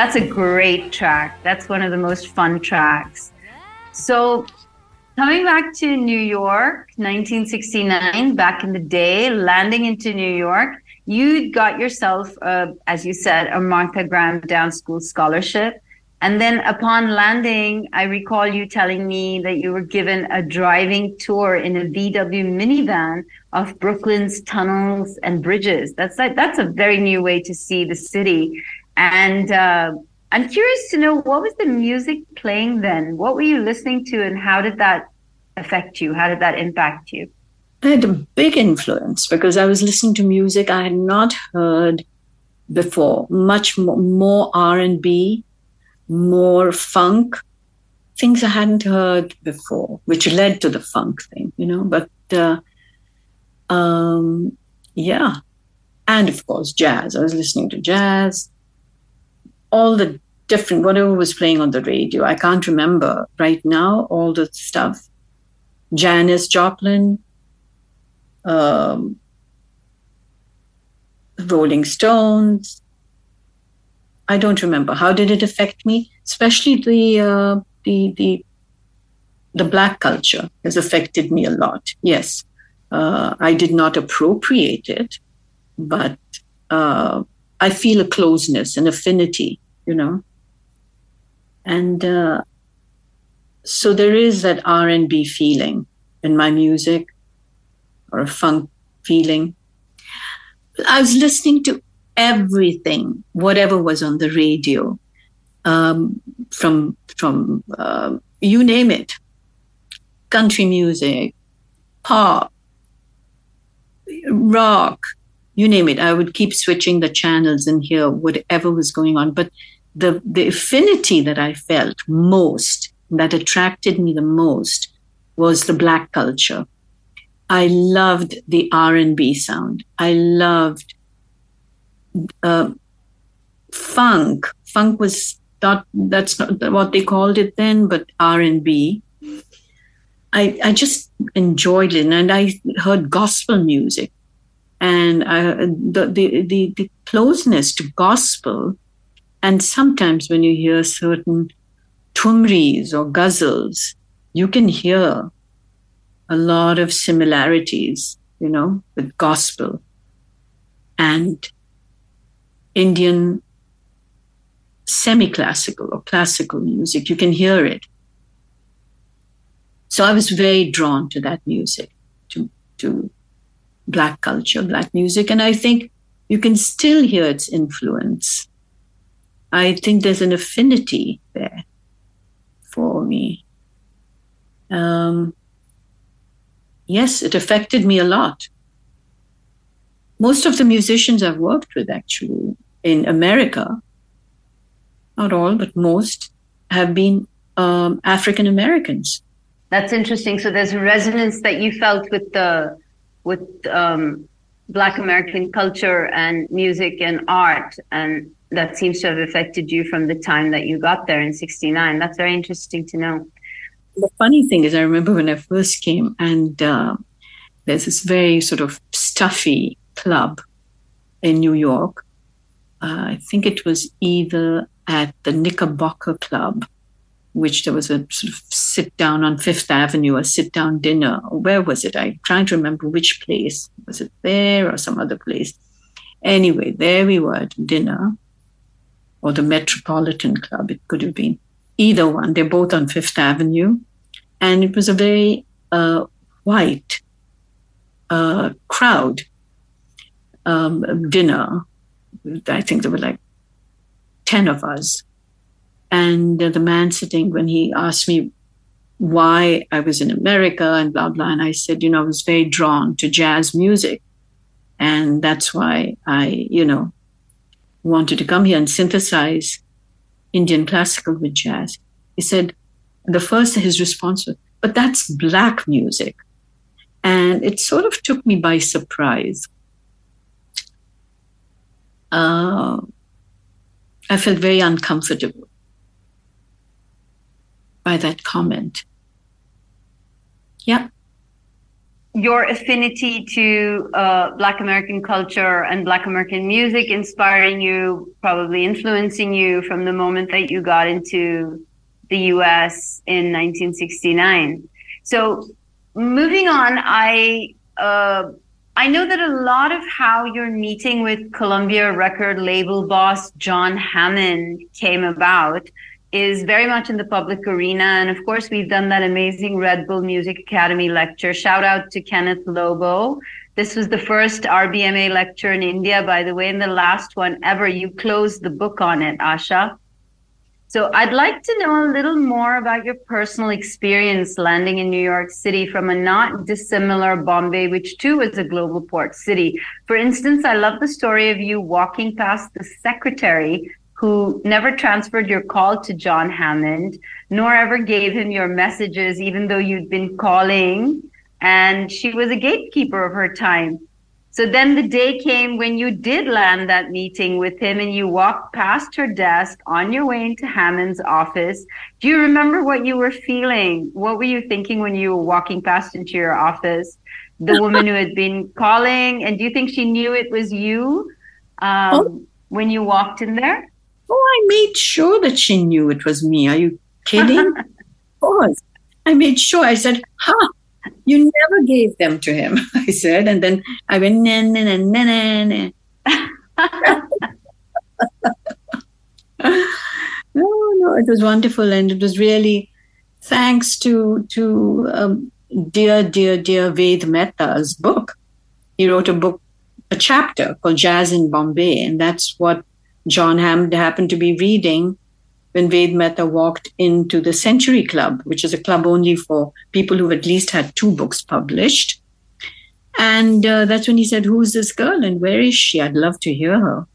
That's a great track. That's one of the most fun tracks. So, coming back to New York, 1969, back in the day, landing into New York, you got yourself, uh, as you said, a Martha Graham Down School scholarship. And then upon landing, I recall you telling me that you were given a driving tour in a VW minivan of Brooklyn's tunnels and bridges. That's like, that's a very new way to see the city. And uh, I'm curious to know what was the music playing then? What were you listening to, and how did that affect you? How did that impact you? I had a big influence because I was listening to music I had not heard before, much more, more R&B, more funk, things I hadn't heard before, which led to the funk thing, you know. But uh, um, yeah, and of course jazz. I was listening to jazz, all the different whatever was playing on the radio. I can't remember right now all the stuff. Janis Joplin, um, Rolling Stones. I don't remember. How did it affect me? Especially the uh, the the the black culture has affected me a lot. Yes, uh, I did not appropriate it, but uh, I feel a closeness, an affinity, you know. And uh, so there is that R and B feeling in my music, or a funk feeling. I was listening to everything, whatever was on the radio, um, from from uh, you name it, country music, pop, rock, you name it. I would keep switching the channels and hear whatever was going on. But the the affinity that I felt most, that attracted me the most, was the black culture. I loved the R and B sound. I loved uh, funk. Funk was not that's not what they called it then, but R and B. I I just enjoyed it, and I heard gospel music, and I, the, the the the closeness to gospel, and sometimes when you hear certain thumris or ghazals, you can hear a lot of similarities, you know, with gospel and Indian semi classical or classical music. You can hear it. So I was very drawn to that music, to, to Black culture, Black music. And I think you can still hear its influence. I think there's an affinity there for me. Um, yes, it affected me a lot. Most of the musicians I've worked with, actually, in America, not all, but most, have been um, African Americans. That's interesting. So there's a resonance that you felt with the with um, Black American culture and music and art, and that seems to have affected you from the time that you got there in '69. That's very interesting to know the funny thing is, I remember when I first came, and uh, there's this very sort of stuffy club in New York. Uh, I think it was either at the Knickerbocker Club, which there was a sort of sit down on Fifth Avenue, a sit down dinner. Where was it? I'm trying to remember which place. Was it there or some other place? Anyway, there we were at dinner, or the Metropolitan Club, it could have been. Either one. They're both on Fifth Avenue and it was a very uh, white uh, crowd um, dinner. I think there were like 10 of us. And uh, the man sitting, when he asked me why I was in America and blah, blah, and I said, you know, I was very drawn to jazz music. And that's why I, you know, wanted to come here and synthesize Indian classical with jazz. He said, the first his response was, but that's black music. And it sort of took me by surprise. Uh, I felt very uncomfortable by that comment. Yeah. your affinity to uh, Black American culture and Black American music inspiring you, probably influencing you from the moment that you got into the US in 1969. So, moving on, I uh, I know that a lot of how your meeting with Columbia record label boss John Hammond came about is very much in the public arena. And of course, we've done that amazing Red Bull Music Academy lecture. Shout out to Kenneth Lobo. This was the first RBMA lecture in India, by the way, and the last one ever. You closed the book on it, Asha. So I'd like to know a little more about your personal experience landing in New York City from a not dissimilar Bombay, which too is a global port city. For instance, I love the story of you walking past the secretary who never transferred your call to John Hammond, nor ever gave him your messages, even though you'd been calling. And she was a gatekeeper of her time. So then the day came when you did land that meeting with him and you walked past her desk on your way into Hammond's office. Do you remember what you were feeling? What were you thinking when you were walking past into your office? The woman who had been calling, and do you think she knew it was you um, oh. when you walked in there? Oh, I made sure that she knew it was me. Are you kidding? of course. I made sure. I said, huh, you never gave them to him, I said. And then I went, na, na, na, na, na, no, no, it was wonderful. And it was really thanks to, to um, dear, dear, dear Ved Mehta's book. He wrote a book, a chapter called Jazz in Bombay. And that's what John Hammond happened to be reading when Ved Mehta walked into the Century Club, which is a club only for people who've at least had two books published. And uh, that's when he said, Who's this girl and where is she? I'd love to hear her.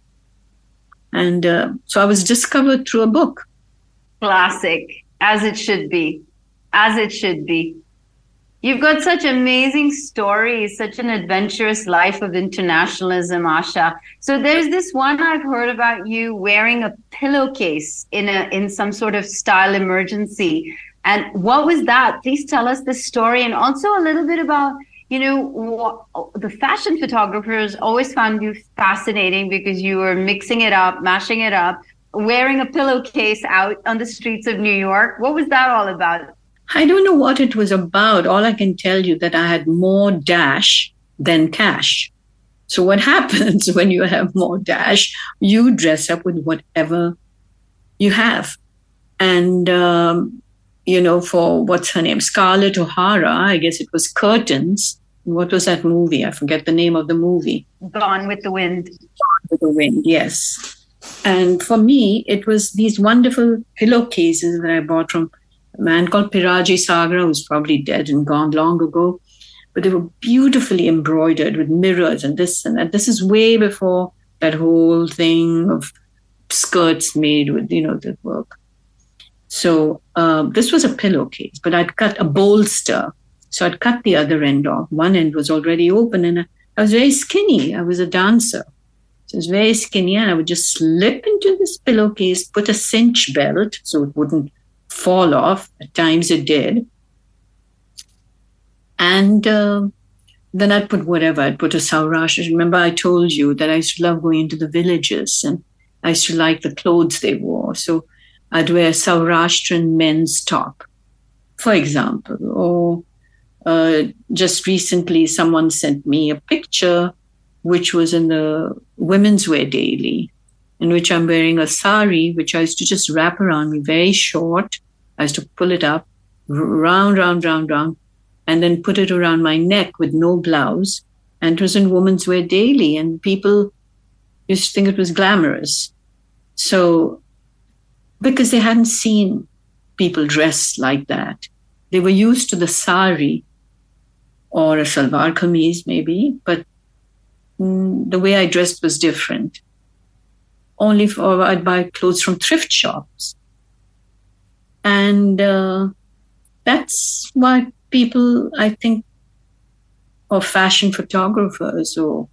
And uh, so I was discovered through a book. Classic, as it should be. As it should be. You've got such amazing stories, such an adventurous life of internationalism, Asha. So there's this one I've heard about you wearing a pillowcase in a in some sort of style emergency. And what was that? Please tell us the story and also a little bit about, you know, the fashion photographers always found you fascinating because you were mixing it up, mashing it up, wearing a pillowcase out on the streets of New York. What was that all about? I don't know what it was about. All I can tell you that I had more dash than cash. So what happens when you have more dash? You dress up with whatever you have. And, um, you know, for what's her name? Scarlett O'Hara, I guess it was Curtains. What was that movie? I forget the name of the movie. Gone with the Wind. Gone with the Wind, yes. And for me, it was these wonderful pillowcases that I bought from a man called Piraji Sagra, who's probably dead and gone long ago. But they were beautifully embroidered with mirrors and this and that. This is way before that whole thing of skirts made with, you know, the work. So um, this was a pillowcase, but I'd cut a bolster. So I'd cut the other end off. One end was already open, and I was very skinny. I was a dancer. So I was very skinny, and I would just slip into this pillowcase, put a cinch belt so it wouldn't fall off. At times it did. And uh, then I'd put whatever. I'd put a Saurashtra. Remember, I told you that I used to love going into the villages and I used to like the clothes they wore. So I'd wear a Saurashtran men's top, for example. Or uh, just recently, someone sent me a picture which was in the Women's Wear Daily in which I'm wearing a sari, which I used to just wrap around me, very short. I used to pull it up, round, round, round, round, and then put it around my neck with no blouse. And it was in Women's Wear Daily, and people used to think it was glamorous. So, because they hadn't seen people dressed like that, they were used to the sari or a salwar kameez, maybe, but mm, the way I dressed was different only for I'd buy clothes from thrift shops. And uh, that's why people, I think, or fashion photographers or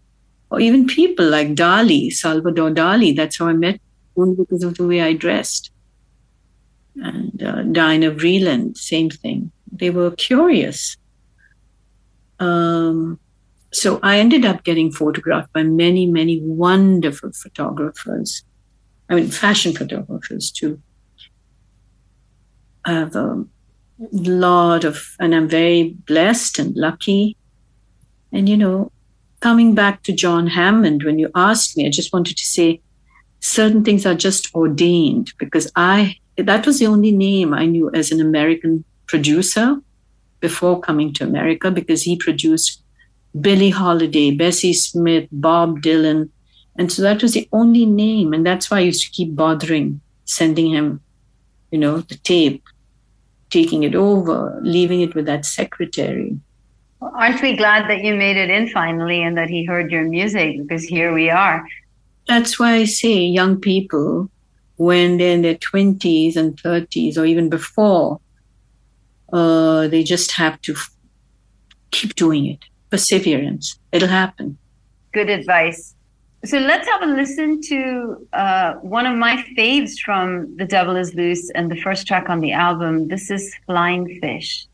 or even people like Dali, Salvador Dali. That's how I met only because of the way I dressed. And uh, Diana Vreeland, same thing. They were curious. um, so I ended up getting photographed by many, many wonderful photographers. I mean, fashion photographers too. I have a lot of, and I'm very blessed and lucky. And, you know, coming back to John Hammond, when you asked me, I just wanted to say certain things are just ordained because I, that was the only name I knew as an American producer before coming to America because he produced Billie Holiday, Bessie Smith, Bob Dylan. And so that was the only name. And that's why I used to keep bothering, sending him, you know, the tape, taking it over, leaving it with that secretary. Well, aren't we glad that you made it in finally and that he heard your music? Because here we are. That's why I say young people, when they're in their 20s and 30s or even before, uh, they just have to f- keep doing it. Perseverance. It'll happen. Good advice. So let's have a listen to uh, one of my faves from The Devil is Loose and the first track on the album. This is Flying Fish.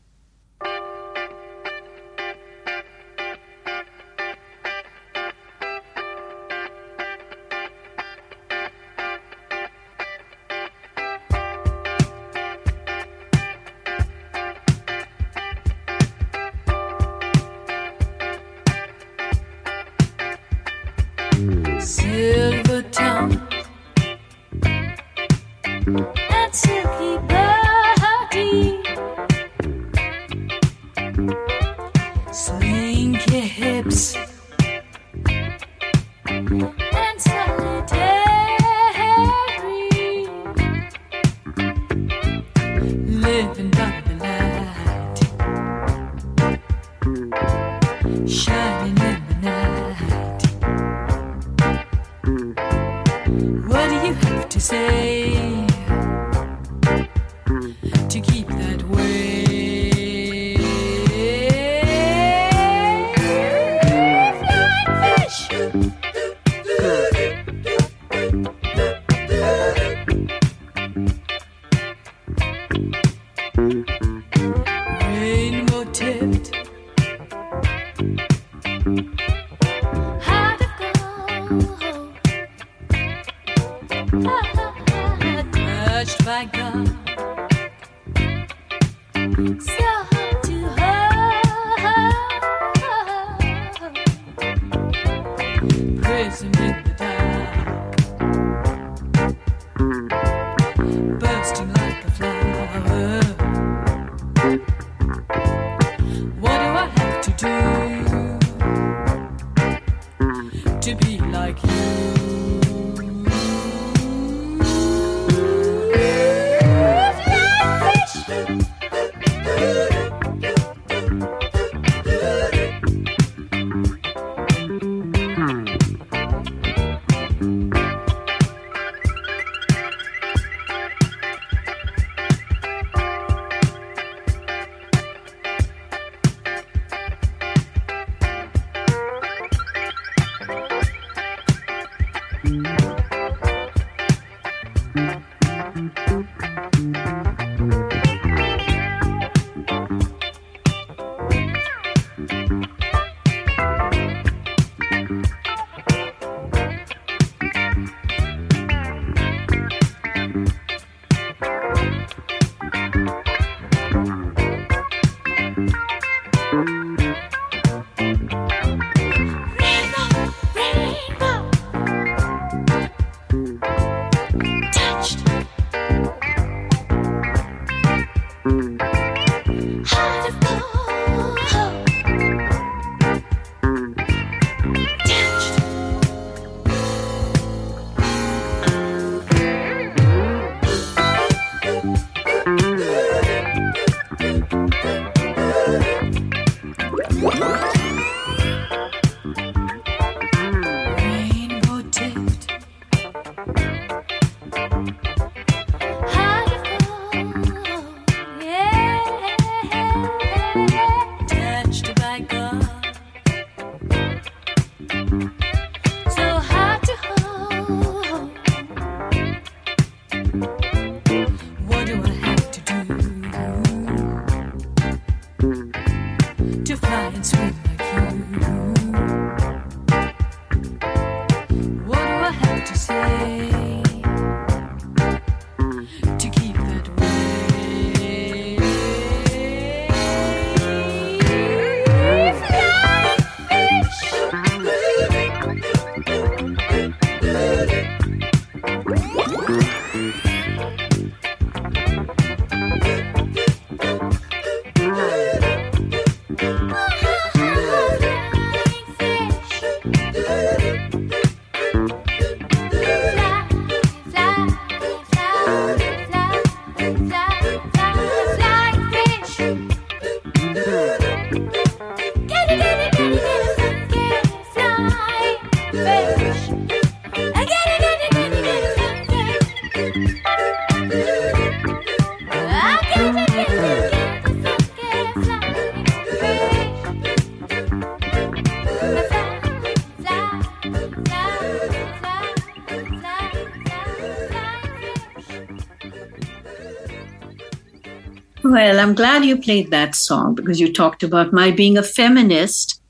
Well, I'm glad you played that song because you talked about my being a feminist.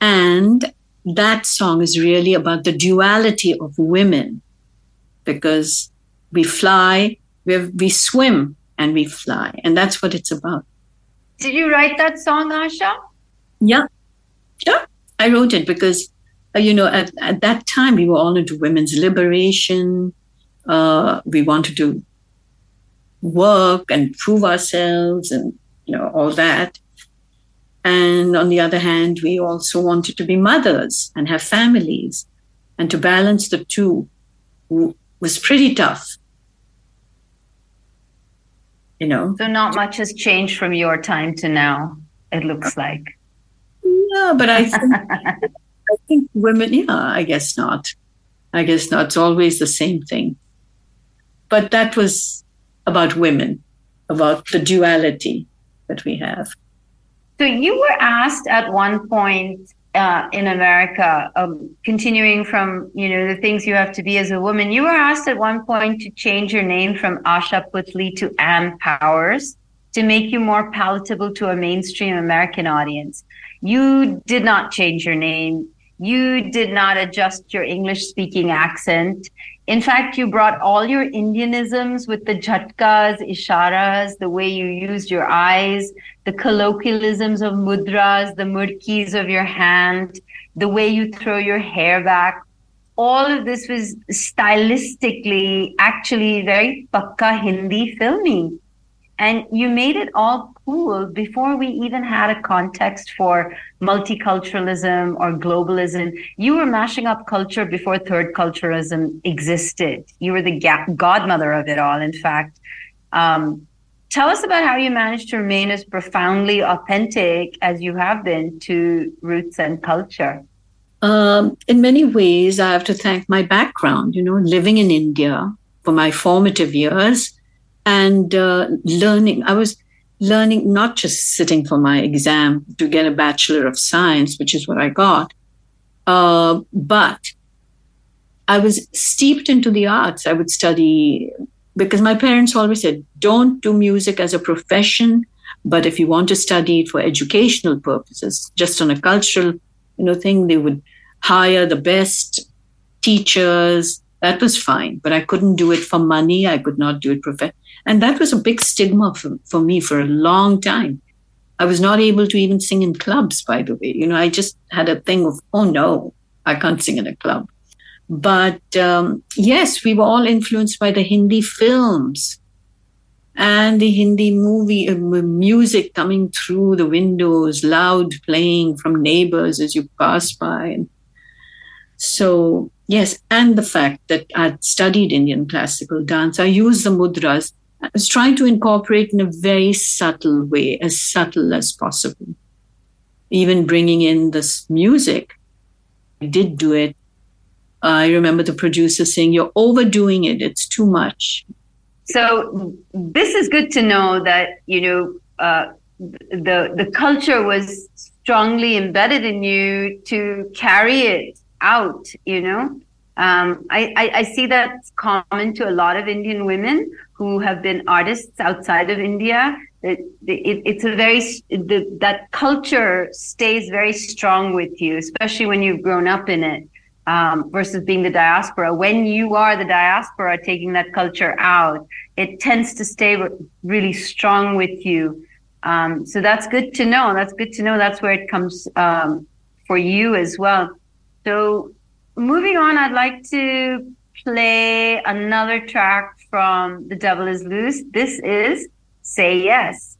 And that song is really about the duality of women because we fly, we, we swim, and we fly. And that's what it's about. Did you write that song, Asha? Yeah. Yeah. I wrote it because, uh, you know, at, at that time we were all into women's liberation. Uh, we wanted to work and prove ourselves and, you know, all that. And on the other hand, we also wanted to be mothers and have families. And to balance the two was pretty tough. You know? So not much has changed from your time to now, it looks like. Yeah, but I think, I think women, yeah, I guess not. I guess not. It's always the same thing. But that was about women, about the duality that we have. So you were asked at one point uh, in America, um, continuing from you know the things you have to be as a woman. You were asked at one point to change your name from Asha Puthli to Ann Powers to make you more palatable to a mainstream American audience. You did not change your name. You did not adjust your English speaking accent. In fact, you brought all your Indianisms with the jhatkas, isharas, the way you used your eyes, the colloquialisms of mudras, the murkis of your hand, the way you throw your hair back. All of this was stylistically actually very pakka Hindi filmy. And you made it all cool before we even had a context for multiculturalism or globalism. You were mashing up culture before third culturalism existed. You were the ga- godmother of it all, in fact. Um, tell us about how you managed to remain as profoundly authentic as you have been to roots and culture. Um, in many ways, I have to thank my background, you know, living in India for my formative years and uh, learning. I was learning, not just sitting for my exam to get a Bachelor of Science, which is what I got, uh, but I was steeped into the arts. I would study because my parents always said, don't do music as a profession, but if you want to study it for educational purposes, just on a cultural, you know, thing, they would hire the best teachers. That was fine, but I couldn't do it for money. I could not do it prof- and that was a big stigma for, for me for a long time. I was not able to even sing in clubs, by the way. You know, I just had a thing of, oh no, I can't sing in a club. But um, yes, we were all influenced by the Hindi films and the Hindi movie uh, music coming through the windows, loud playing from neighbors as you pass by. And so, yes, and the fact that I'd studied Indian classical dance, I used the mudras. I was trying to incorporate in a very subtle way, as subtle as possible. Even bringing in this music, I did do it. I remember the producer saying, You're overdoing it, it's too much. So, this is good to know that, you know, uh, the, the culture was strongly embedded in you to carry it out, you know. Um, I, I, I see that's common to a lot of Indian women who have been artists outside of India. It, it, it's a very the, that culture stays very strong with you, especially when you've grown up in it. Um, versus being the diaspora. When you are the diaspora, taking that culture out, it tends to stay really strong with you. Um, so that's good to know. That's good to know. That's where it comes um, for you as well. So moving on, I'd like to play another track from The Devil is Loose. This is Say Yes.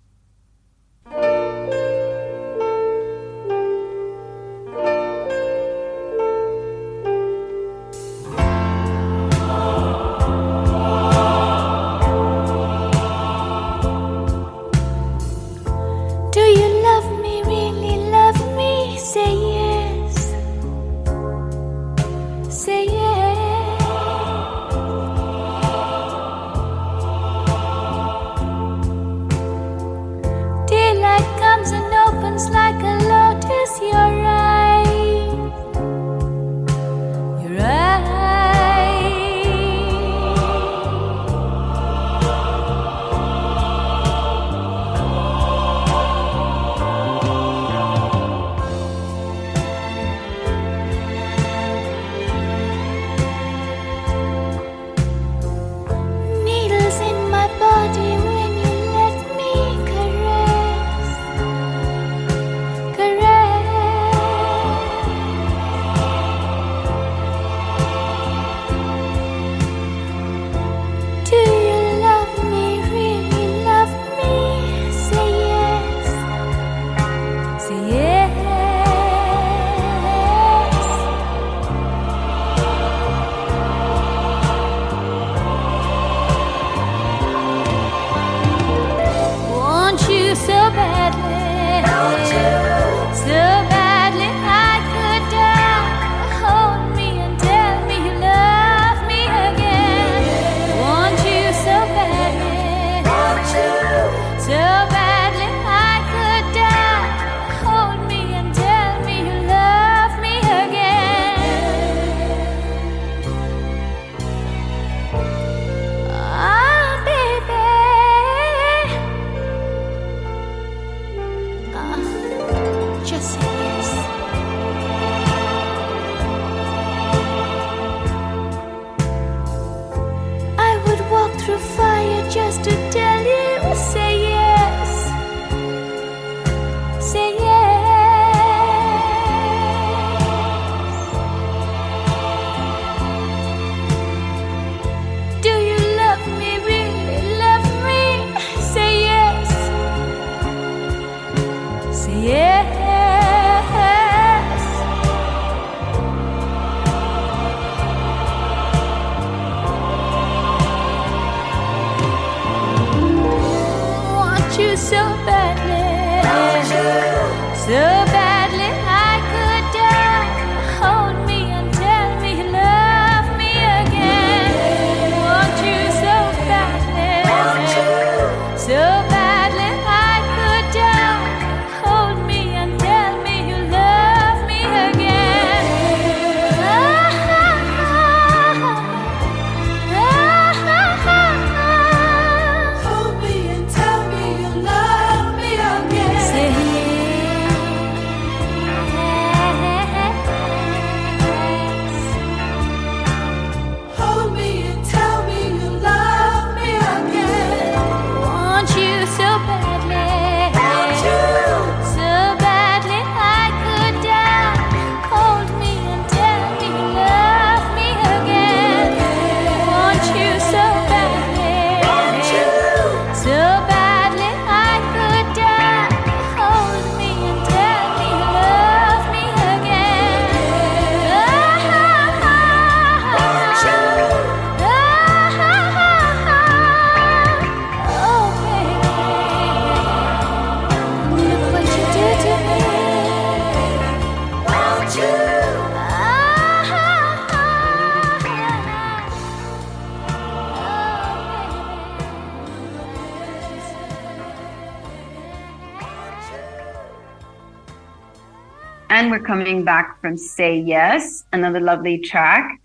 coming back from Say Yes, another lovely track.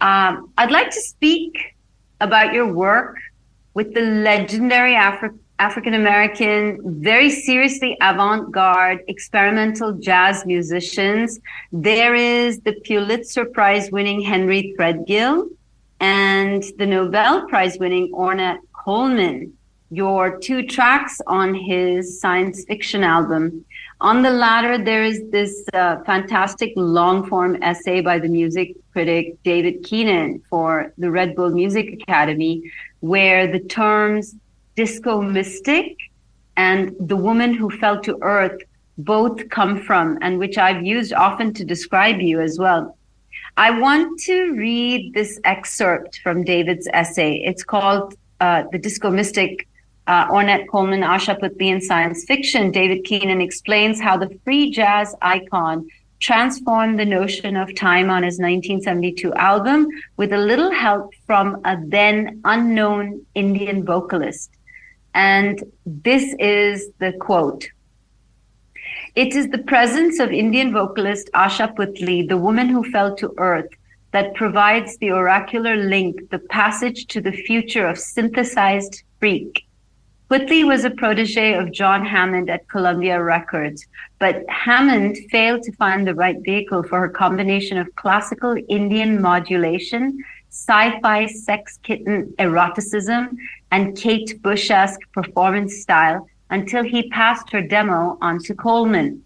Um, I'd like to speak about your work with the legendary Afri- African American, very seriously avant garde experimental jazz musicians. There is the Pulitzer Prize winning Henry Threadgill and the Nobel Prize winning Ornette Coleman, your two tracks on his science fiction album. On the latter, there is this uh, fantastic long form essay by the music critic David Keenan for the Red Bull Music Academy, where the terms disco mystic and the woman who fell to earth both come from, and which I've used often to describe you as well. I want to read this excerpt from David's essay. It's called uh, The Disco Mystic uh, Ornette Coleman, Asha Puthli in Science Fiction, David Keenan explains how the free jazz icon transformed the notion of time on his 1972 album with a little help from a then unknown Indian vocalist. And this is the quote. It is the presence of Indian vocalist Asha Puthli, the woman who fell to earth, that provides the oracular link, the passage to the future of synthesized freak. Puthli was a protege of John Hammond at Columbia Records, but Hammond failed to find the right vehicle for her combination of classical Indian modulation, sci-fi sex kitten eroticism, and Kate Bush-esque performance style until he passed her demo on to Coleman.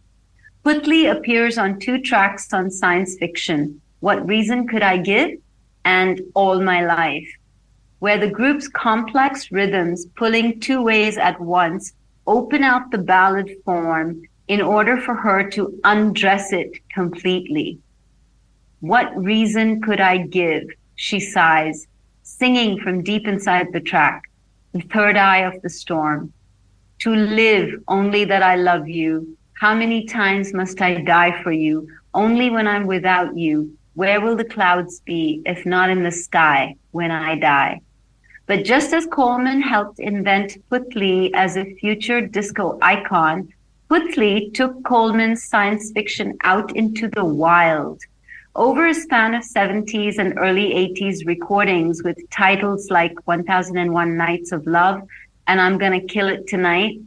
Puthli appears on two tracks on science fiction, What Reason Could I Give? and All My Life where the group's complex rhythms pulling two ways at once open out the ballad form in order for her to undress it completely. What reason could I give? She sighs, singing from deep inside the track, the third eye of the storm. To live only that I love you. How many times must I die for you? Only when I'm without you. Where will the clouds be if not in the sky when I die? But just as Coleman helped invent Puthli as a future disco icon, Puthli took Coleman's science fiction out into the wild. Over a span of 70s and early 80s recordings with titles like 1001 Nights of Love and I'm Gonna Kill It Tonight,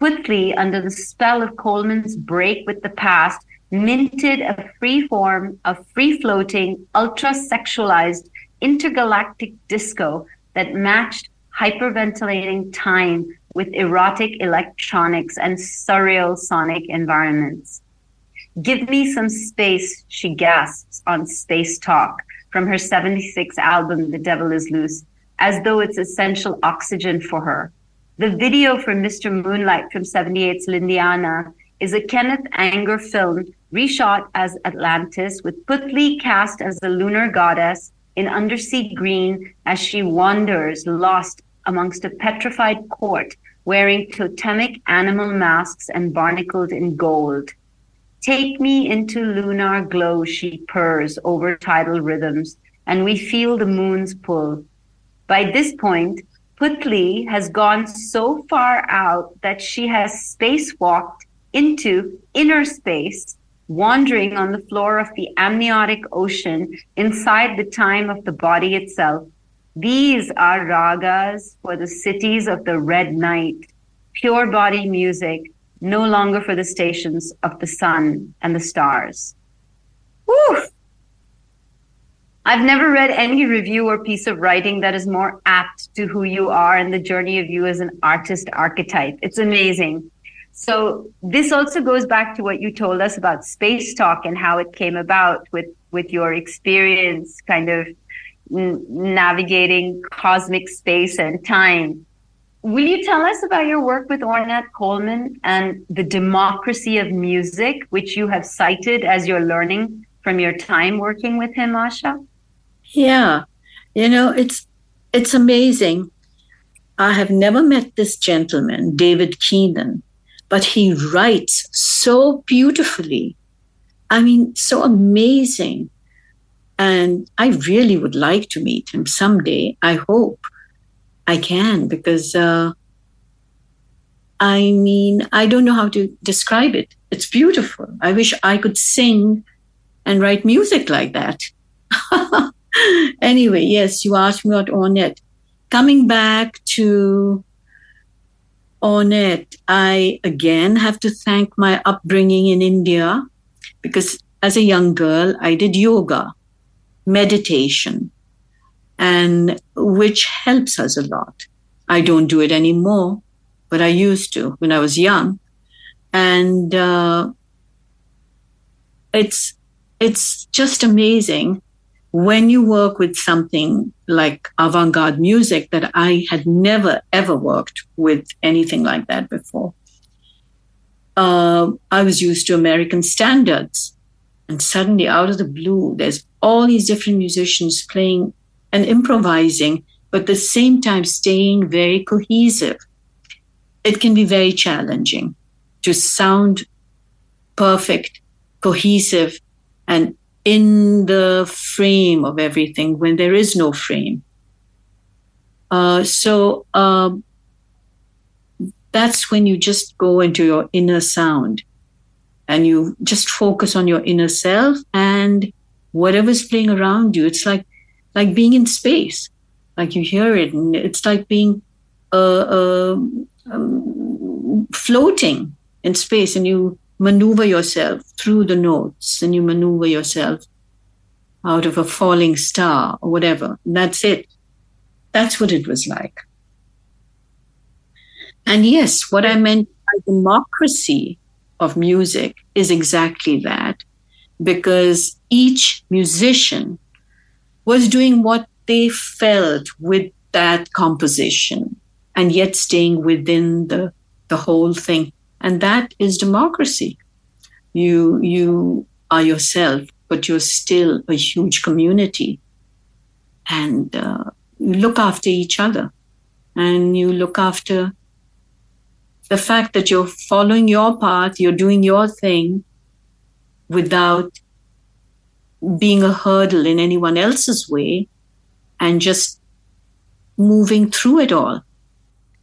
Puthli, under the spell of Coleman's break with the past, minted a free form of free floating, ultra sexualized intergalactic disco that matched hyperventilating time with erotic electronics and surreal sonic environments. Give me some space, she gasps on Space Talk from her 76 album, The Devil is Loose, as though it's essential oxygen for her. The video for Mr. Moonlight from 78's L'Indiana is a Kenneth Anger film reshot as Atlantis with Puthli cast as the lunar goddess in undersea green as she wanders lost amongst a petrified court wearing totemic animal masks and barnacled in gold. Take me into lunar glow, she purrs over tidal rhythms, and we feel the moon's pull. By this point, Puthli has gone so far out that she has spacewalked into inner space wandering on the floor of the amniotic ocean inside the time of the body itself. These are ragas for the cities of the red night, pure body music, no longer for the stations of the sun and the stars. Woo! I've never read any review or piece of writing that is more apt to who you are and the journey of you as an artist archetype. It's amazing. So this also goes back to what you told us about space talk and how it came about with with your experience kind of n- navigating cosmic space and time. Will you tell us about your work with Ornette Coleman and the democracy of music, which you have cited as your learning from your time working with him, Asha? Yeah, you know, it's it's amazing. I have never met this gentleman, David Keenan, but he writes so beautifully. I mean, so amazing. And I really would like to meet him someday. I hope I can because uh, I mean, I don't know how to describe it. It's beautiful. I wish I could sing and write music like that. anyway, yes, you asked me about Ornette. Coming back to on it, I again have to thank my upbringing in India because as a young girl, I did yoga, meditation, and which helps us a lot. I don't do it anymore, but I used to when I was young. And uh, it's it's just amazing when you work with something like avant-garde music that I had never ever worked with anything like that before. Uh, I was used to American standards, and suddenly, out of the blue, there's all these different musicians playing and improvising, but at the same time staying very cohesive. It can be very challenging to sound perfect, cohesive, and in the frame of everything when there is no frame. Uh, so um, that's when you just go into your inner sound and you just focus on your inner self and whatever's playing around you. It's like like being in space, like you hear it, and it's like being uh, uh, um, floating in space, and you maneuver yourself through the notes, and you maneuver yourself out of a falling star or whatever. That's it. That's what it was like. And yes, what I meant by democracy of music is exactly that, because each musician was doing what they felt with that composition and yet staying within the, the whole thing. And that is democracy. You, you are yourself, but you're still a huge community. And uh, you look after each other and you look after the fact that you're following your path, you're doing your thing without being a hurdle in anyone else's way and just moving through it all.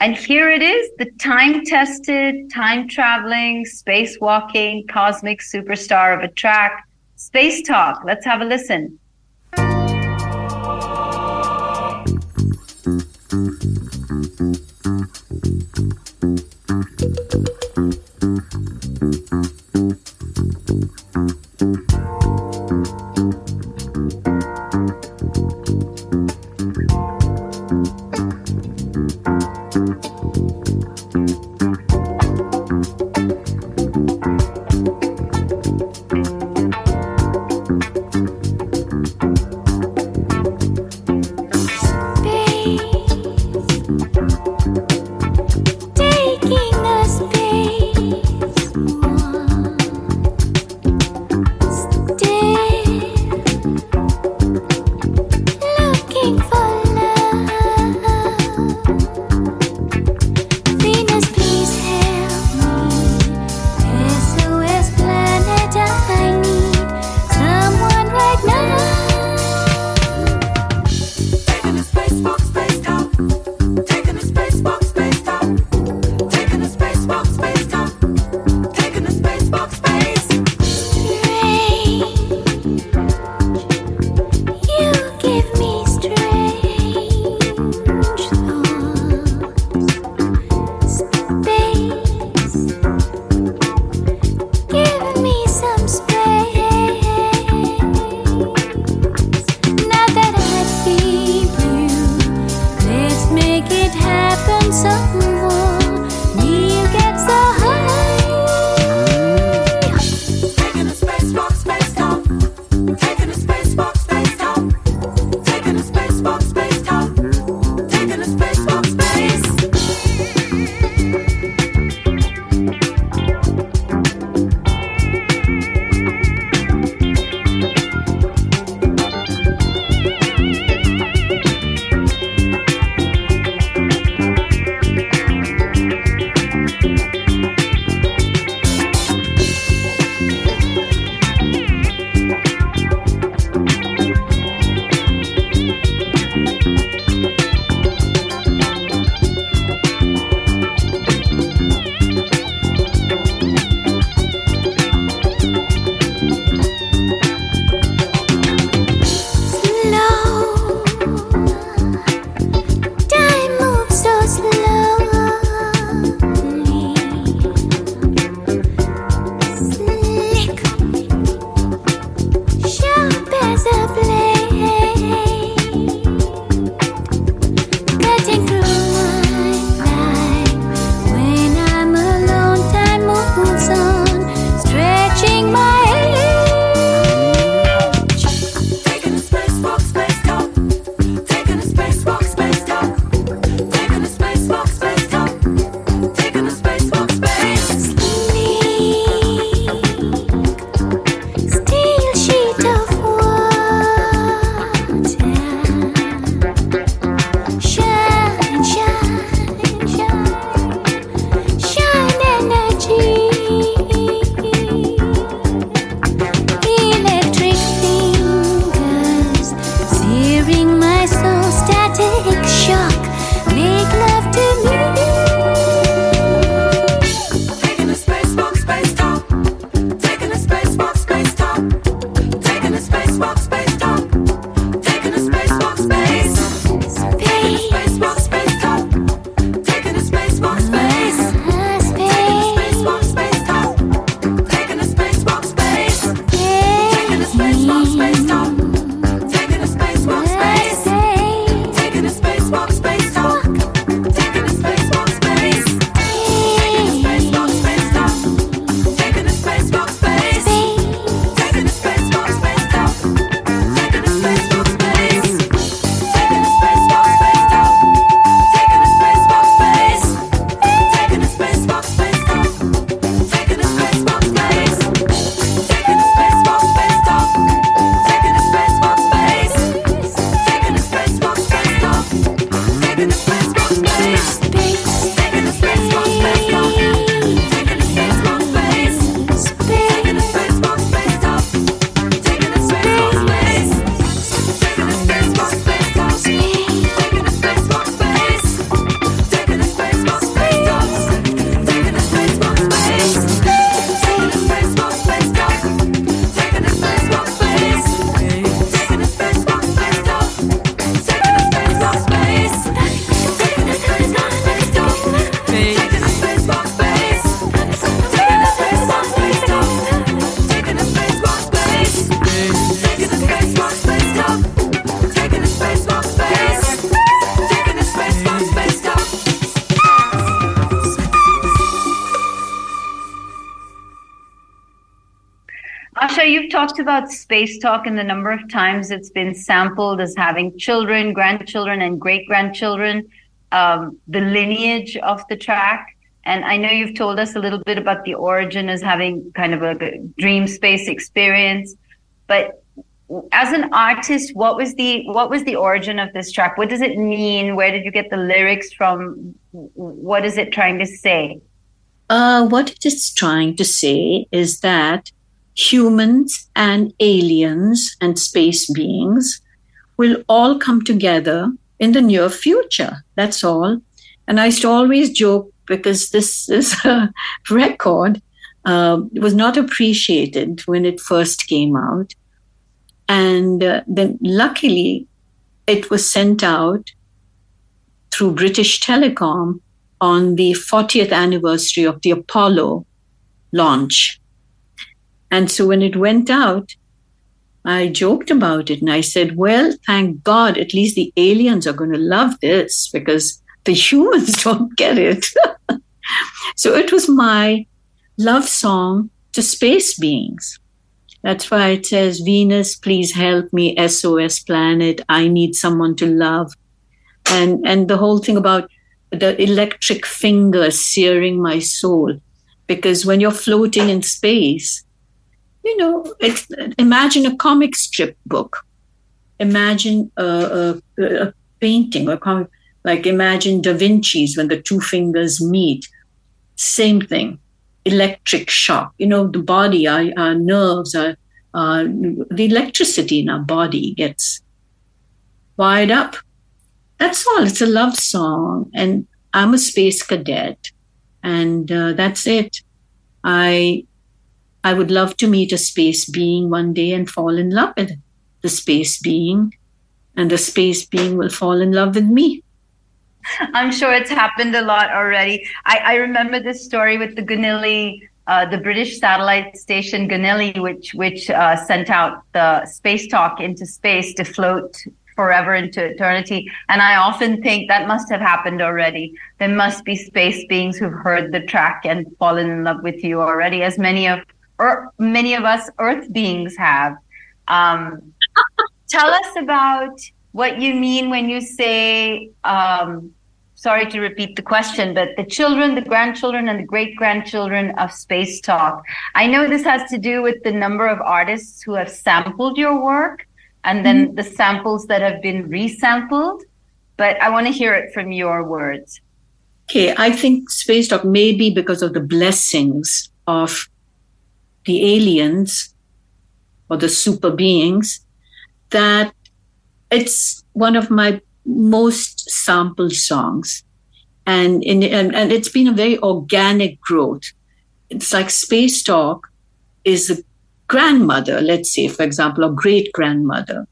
And here it is the time tested, time traveling, spacewalking, cosmic superstar of a track, Space Talk. Let's have a listen. About space talk and the number of times it's been sampled as having children, grandchildren, and great grandchildren, um, the lineage of the track. And I know you've told us a little bit about the origin as having kind of a, dream space experience. But as an artist, what was the what was the origin of this track? What does it mean? Where did you get the lyrics from? What is it trying to say? Uh, what it is trying to say is that humans and aliens and space beings will all come together in the near future. That's all. And I used to always joke because this is a record uh, was not appreciated when it first came out. And uh, then luckily, it was sent out through British Telecom on the 40th anniversary of the Apollo launch. And so when it went out, I joked about it and I said, well, thank God, at least the aliens are going to love this because the humans don't get it. so it was my love song to space beings. That's why it says, Venus, please help me, SOS planet. I need someone to love. And, and the whole thing about the electric finger searing my soul. Because when you're floating in space, you know, it's, imagine a comic strip book. Imagine a, a, a painting or comic, like imagine Da Vinci's when the two fingers meet. Same thing, electric shock. You know, the body, our, our nerves, our, uh, the electricity in our body gets wired up. That's all. It's a love song, and I'm a space cadet, and uh, that's it. I I would love to meet a space being one day and fall in love with the space being, and the space being will fall in love with me. I'm sure it's happened a lot already. I, I remember this story with the Goonhilly, uh, the British satellite station Goonhilly, which which uh, sent out the space talk into space to float forever into eternity. And I often think that must have happened already. There must be space beings who've heard the track and fallen in love with you already, as many of or many of us Earth beings have. Um, tell us about what you mean when you say um, sorry to repeat the question, but the children, the grandchildren, and the great grandchildren of Space Talk. I know this has to do with the number of artists who have sampled your work and then the samples that have been resampled, but I want to hear it from your words. Okay, I think Space Talk may be because of the blessings of the aliens or the super beings that it's one of my most sampled songs. And in and, and it's been a very organic growth. It's like space talk is a grandmother let's say for example or great grandmother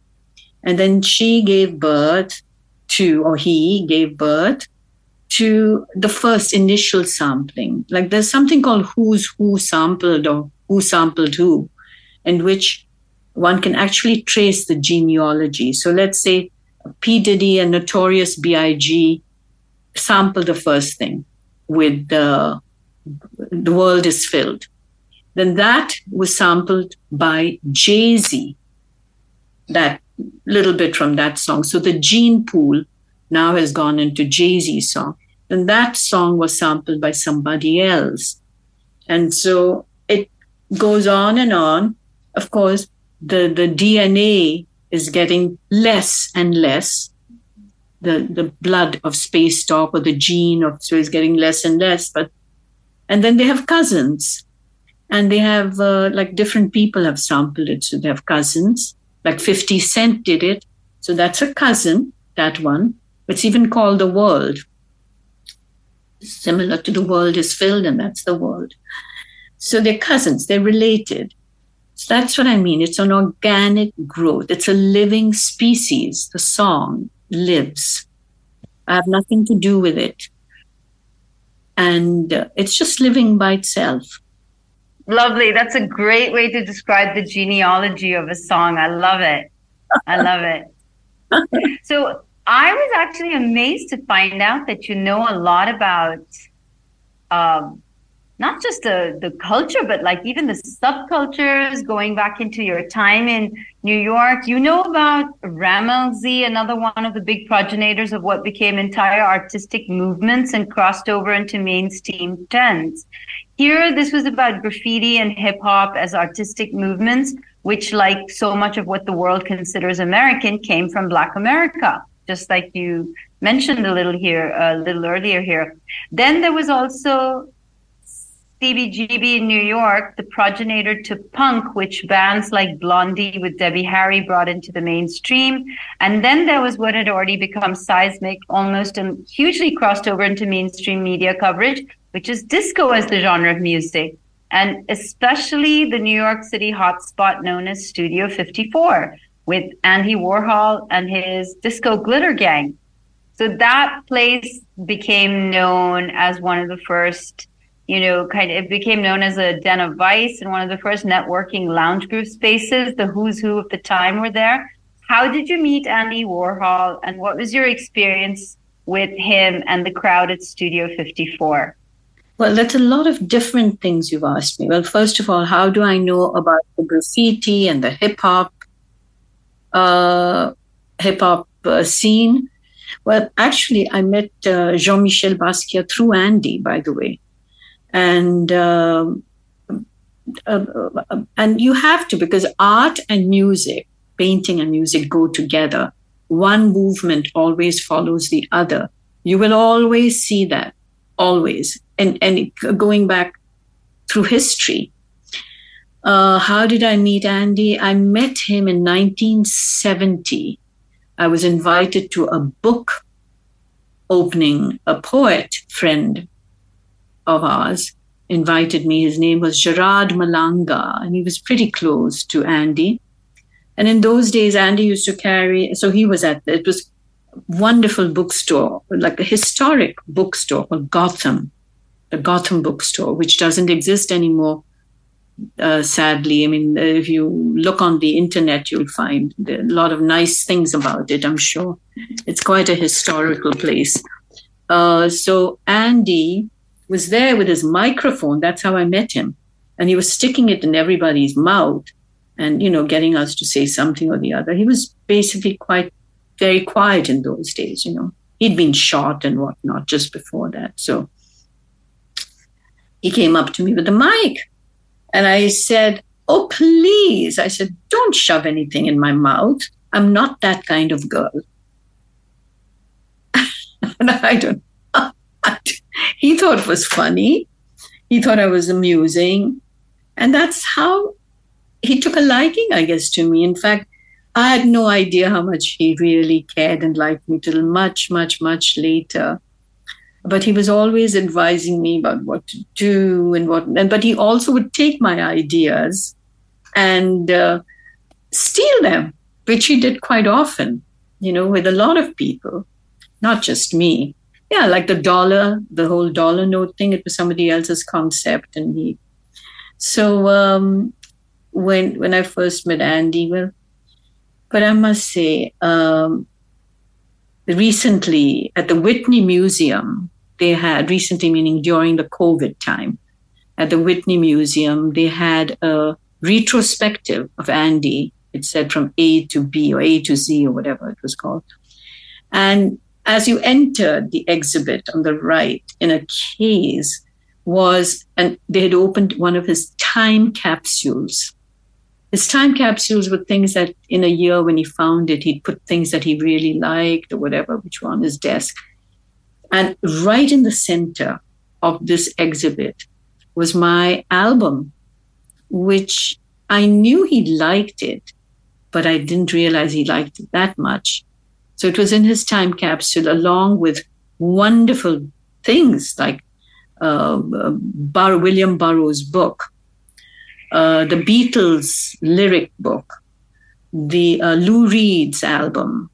and then she gave birth to or he gave birth to the first initial sampling. Like there's something called who's who sampled or who sampled who in which one can actually trace the genealogy so let's say P. Diddy and Notorious B.I.G. sampled the first thing with the The World is Filled. Then that was sampled by Jay Z, that little bit from that song. So the gene pool now has gone into Jay Z's song. Then that song was sampled by somebody else. And so goes on and on. Of course, the, the DNA is getting less and less. The the blood of space talk or the gene of so is getting less and less. But and then they have cousins, and they have uh, like different people have sampled it. So they have cousins. Like Fifty Cent did it. So that's a cousin. That one. It's even called the world. Similar to the world is filled, and that's the world. So they're cousins. They're related. So that's what I mean. It's an organic growth. It's a living species. The song lives. I have nothing to do with it. And uh, it's just living by itself. Lovely. That's a great way to describe the genealogy of a song. I love it. I love it. so I was actually amazed to find out that you know a lot about um, not just the the culture, but like even the subcultures going back into your time in New York. You know about Rammellzee, another one of the big progenitors of what became entire artistic movements and crossed over into mainstream trends. Here, this was about graffiti and hip hop as artistic movements, which, like so much of what the world considers American, came from Black America, just like you mentioned a little here, a little earlier here. Then there was also CBGB in New York, the progenitor to punk, which bands like Blondie with Debbie Harry brought into the mainstream. And then there was what had already become seismic, almost and hugely crossed over into mainstream media coverage, which is disco as the genre of music. And especially the New York City hotspot known as Studio 54 with Andy Warhol and his disco glitter gang. So that place became known as one of the first you know, kind of it became known as a den of vice and one of the first networking lounge group spaces. The who's who of the time were there. How did you meet Andy Warhol and what was your experience with him and the crowd at Studio 54? Well, that's a lot of different things you've asked me. Well, first of all, how do I know about the graffiti and the hip hop, uh, hip hop uh, scene? Well, actually, I met uh, Jean Michel Basquiat through Andy, by the way and um, uh, uh, and you have to because art and music painting and music go together. One movement always follows the other. You will always see that always. And and going back through history uh, how did i meet andy? I met him in 1970 i was invited to a book opening a poet friend of ours invited me. His name was Gerard Malanga, and he was pretty close to Andy. And in those days, Andy used to carry, so he was at, it was wonderful bookstore, like a historic bookstore called Gotham, the Gotham bookstore, which doesn't exist anymore. Uh, sadly, I mean, if you look on the internet, you'll find a lot of nice things about it. I'm sure it's quite a historical place. Uh, so Andy was there with his microphone. That's how I met him. And he was sticking it in everybody's mouth and, you know, getting us to say something or the other. He was basically quite very quiet in those days, you know. He'd been shot and whatnot just before that. So he came up to me with the mic and I said, Oh, please. I said, Don't shove anything in my mouth. I'm not that kind of girl. and I don't he thought it was funny. He thought I was amusing. And that's how he took a liking, I guess, to me. In fact, I had no idea how much he really cared and liked me till much, much, much later. But he was always advising me about what to do and what, and but he also would take my ideas and uh, steal them, which he did quite often, you know, with a lot of people, not just me yeah, like the dollar, the whole dollar note thing, it was somebody else's concept. And he, so um, when when I first met Andy, well, but I must say, um, recently at the Whitney Museum, they had recently, meaning during the COVID time, at the Whitney Museum, they had a retrospective of Andy. It said from A to B or A to Z or whatever it was called. And as you entered the exhibit on the right in a case was and they had opened one of his time capsules. His time capsules were things that in a year when he found it he'd put things that he really liked or whatever which were on his desk. And right in the center of this exhibit was my album which i knew he liked it but i didn't realize he liked it that much so it was in his time capsule, along with wonderful things like uh, Bar- William Burroughs' book, uh, the Beatles' lyric book, the uh, Lou Reed's album,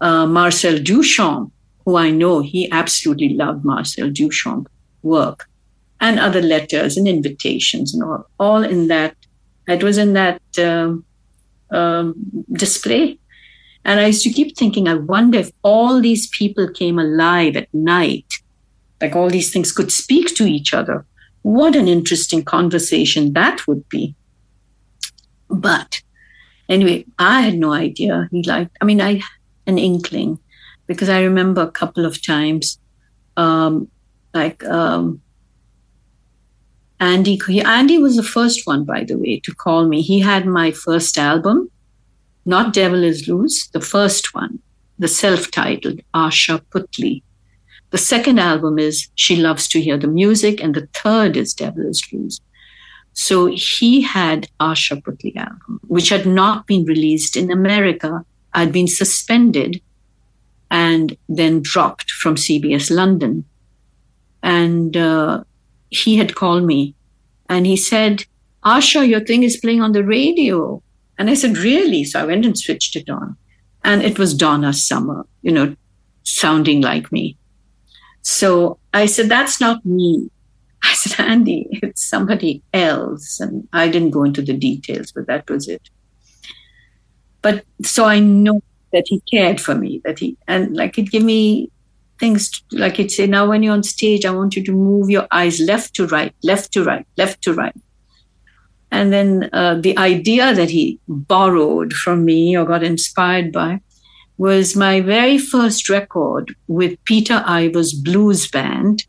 uh, Marcel Duchamp, who I know he absolutely loved Marcel Duchamp work, and other letters and invitations and all, all in that. It was in that um, um, display and I used to keep thinking, I wonder if all these people came alive at night, like all these things could speak to each other. what an interesting conversation that would be. But anyway, I had no idea he liked, I mean, I an inkling because I remember a couple of times, um, like um, Andy. Andy was the first one, by the way, to call me. He had my first album, not Devil Is Loose, the first one, the self-titled Asha Puthli. The second album is She Loves to Hear the Music, and the third is Devil Is Loose. So he had Asha Puthli album, which had not been released in America. I'd been suspended and then dropped from CBS London. And uh, he had called me and he said, Asha, your thing is playing on the radio. And I said, Really? So I went and switched it on. And it was Donna Summer, you know, sounding like me. So I said, That's not me. I said, Andy, it's somebody else. And I didn't go into the details, but that was it. But so I know that he cared for me, that he, and like he'd give me things to- like he'd say, Now when you're on stage, I want you to move your eyes left to right, left to right, left to right. And then uh, the idea that he borrowed from me or got inspired by was my very first record with Peter Ivers blues band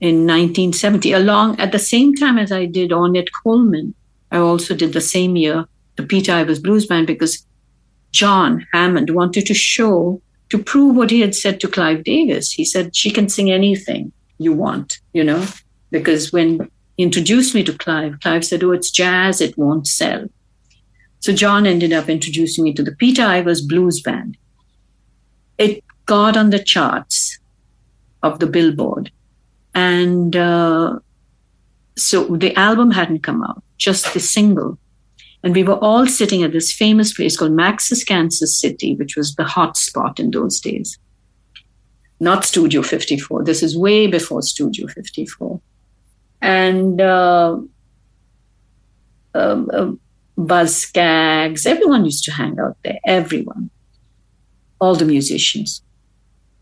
in 1970, along at the same time as I did Ornette Coleman. I also did the same year the Peter Ivers blues band because John Hammond wanted to show to prove what he had said to Clive Davis. He said she can sing anything you want, you know, because when he introduced me to Clive, Clive said, "Oh, it's jazz; it won't sell." So John ended up introducing me to the Peter Ivers blues band. It got on the charts of the Billboard, and uh, so the album hadn't come out, just the single. And we were all sitting at this famous place called Max's Kansas City, which was the hot spot in those days. Not Studio 54. This is way before Studio 54. And uh, um, um, Boz Scaggs, everyone used to hang out there, everyone, all the musicians.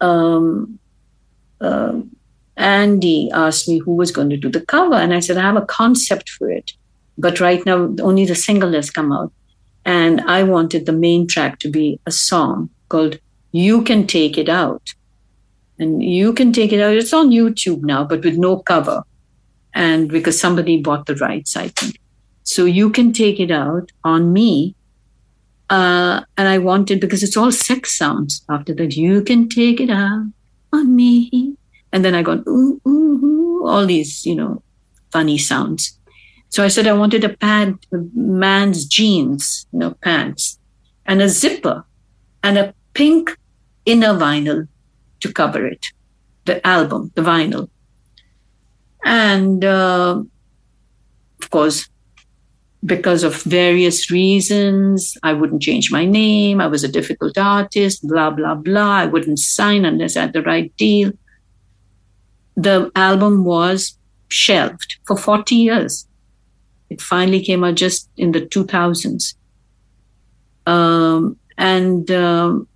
Um, um, Andy asked me who was going to do the cover, and I said, I have a concept for it, but right now only the single has come out. And I wanted the main track to be a song called You Can Take It Out. And You Can Take It Out, it's on YouTube now, but with no cover. And because somebody bought the rights, I think. So You Can Take It Out on me. Uh, and I wanted, because it's all sex sounds after that, You Can Take It Out on me. And then I got ooh, ooh, ooh, all these, you know, funny sounds. So I said I wanted a pad, a man's jeans, you know, pants, and a zipper, and a pink inner vinyl to cover it, the album, the vinyl. And uh, of course, because of various reasons, I wouldn't change my name. I was a difficult artist, blah, blah, blah. I wouldn't sign unless I had the right deal. The album was shelved for 40 years. It finally came out just in the 2000s. Um, and um,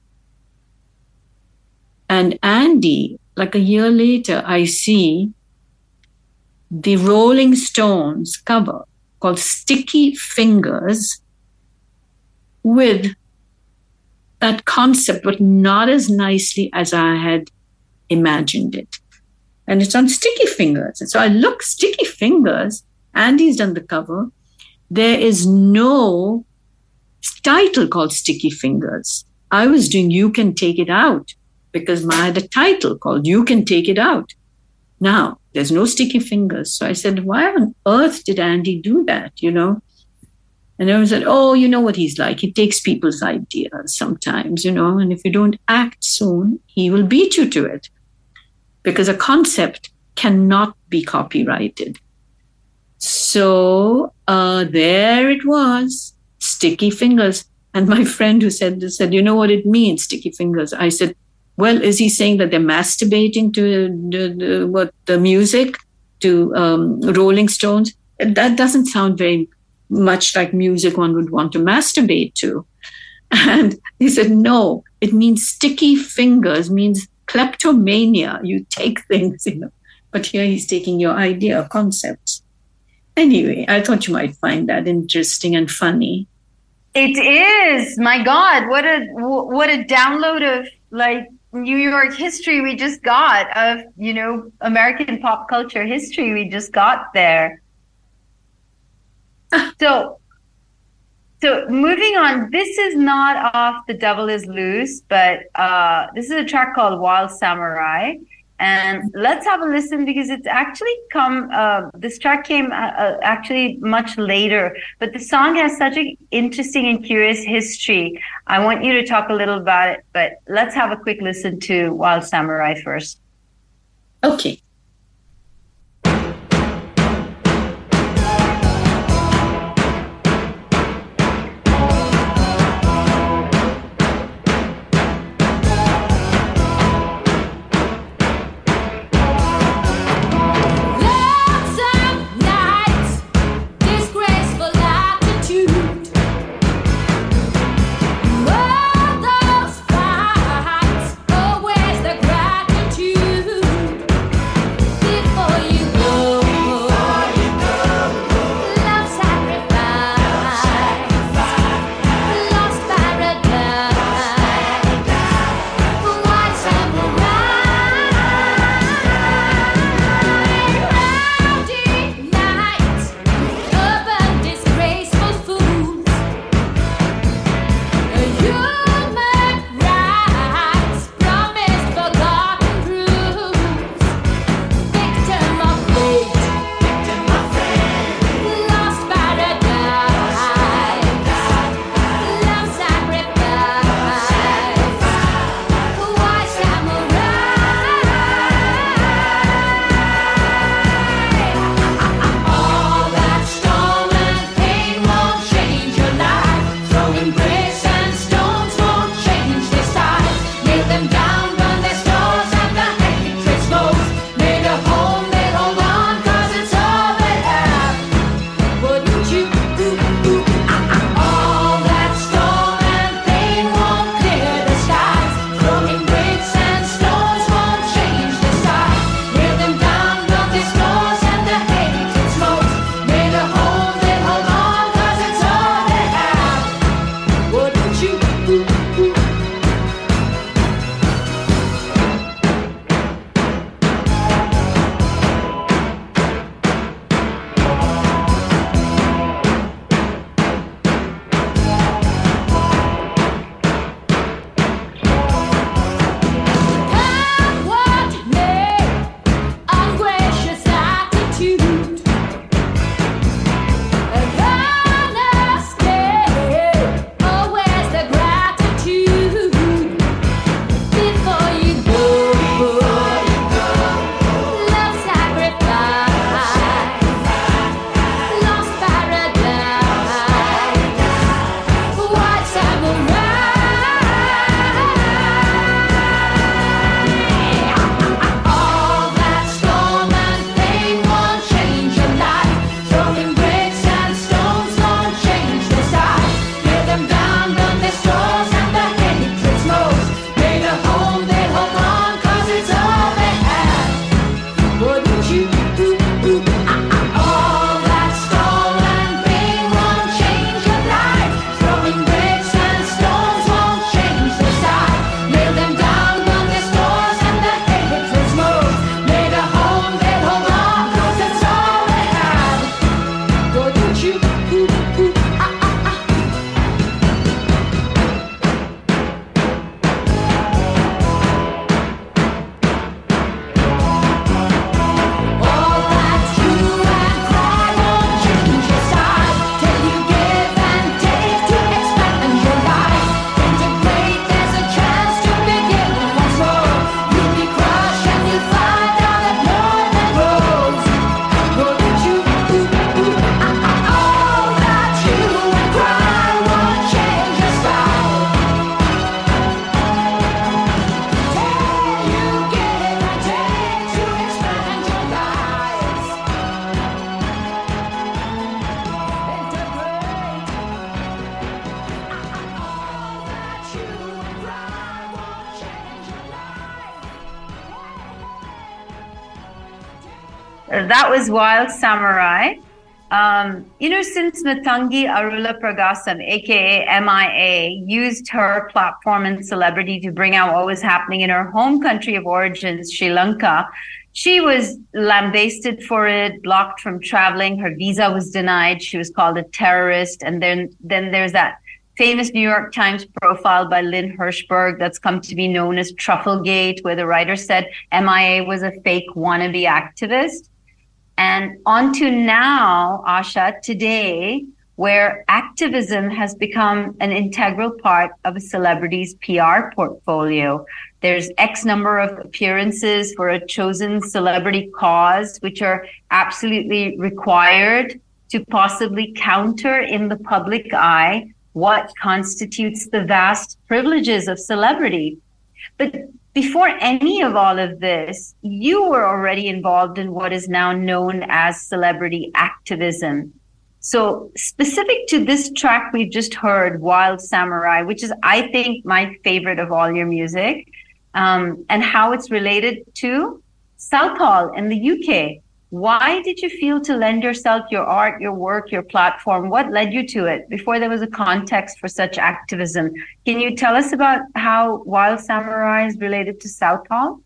and Andy, like a year later, I see the Rolling Stones cover called Sticky Fingers with that concept, but not as nicely as I had imagined it. And it's on Sticky Fingers. And so I look, Sticky Fingers, Andy's done the cover. There is no title called Sticky Fingers. I was doing You Can Take It Out because I had a title called You Can Take It Out. Now, there's no sticky fingers. So I said, why on earth did Andy do that? You know? And everyone said, oh, you know what he's like. He takes people's ideas sometimes, you know, and if you don't act soon, he will beat you to it because a concept cannot be copyrighted. So uh, there it was, sticky fingers. And my friend who said this said, you know what it means, sticky fingers? I said, well, is he saying that they're masturbating to the, the, what the music to um, Rolling Stones? That doesn't sound very much like music one would want to masturbate to. And he said, no, it means sticky fingers, means kleptomania. You take things, you know, But here he's taking your idea, concepts. Anyway, I thought you might find that interesting and funny. It is. My God, what a what a download of like New York history we just got of you know American pop culture history we just got there. So, so moving on. This is not off "The Devil Is Loose," but uh, this is a track called "Wild Samurai." And let's have a listen because it's actually come. Uh, this track came uh, uh, actually much later, but the song has such an interesting and curious history. I want you to talk a little about it, but let's have a quick listen to Wild Samurai first. Okay. Um, you know, since Matangi Arulpragasam, aka MIA, used her platform and celebrity to bring out what was happening in her home country of origins, Sri Lanka, she was lambasted for it, blocked from traveling. Her visa was denied. She was called a terrorist. And then, then there's that famous New York Times profile by Lynn Hirschberg that's come to be known as Trufflegate, where the writer said MIA was a fake wannabe activist. And on to now, Asha, today, where activism has become an integral part of a celebrity's PR portfolio. There's X number of appearances for a chosen celebrity cause, which are absolutely required to possibly counter in the public eye what constitutes the vast privileges of celebrity. But before any of all of this, you were already involved in what is now known as celebrity activism. So, specific to this track we've just heard, Wild Samurai, which is, I think, my favorite of all your music, um, and how it's related to Southall in the UK. Why did you feel to lend yourself your art, your work, your platform? What led you to it before there was a context for such activism? Can you tell us about how Wild Samurai is related to Southall?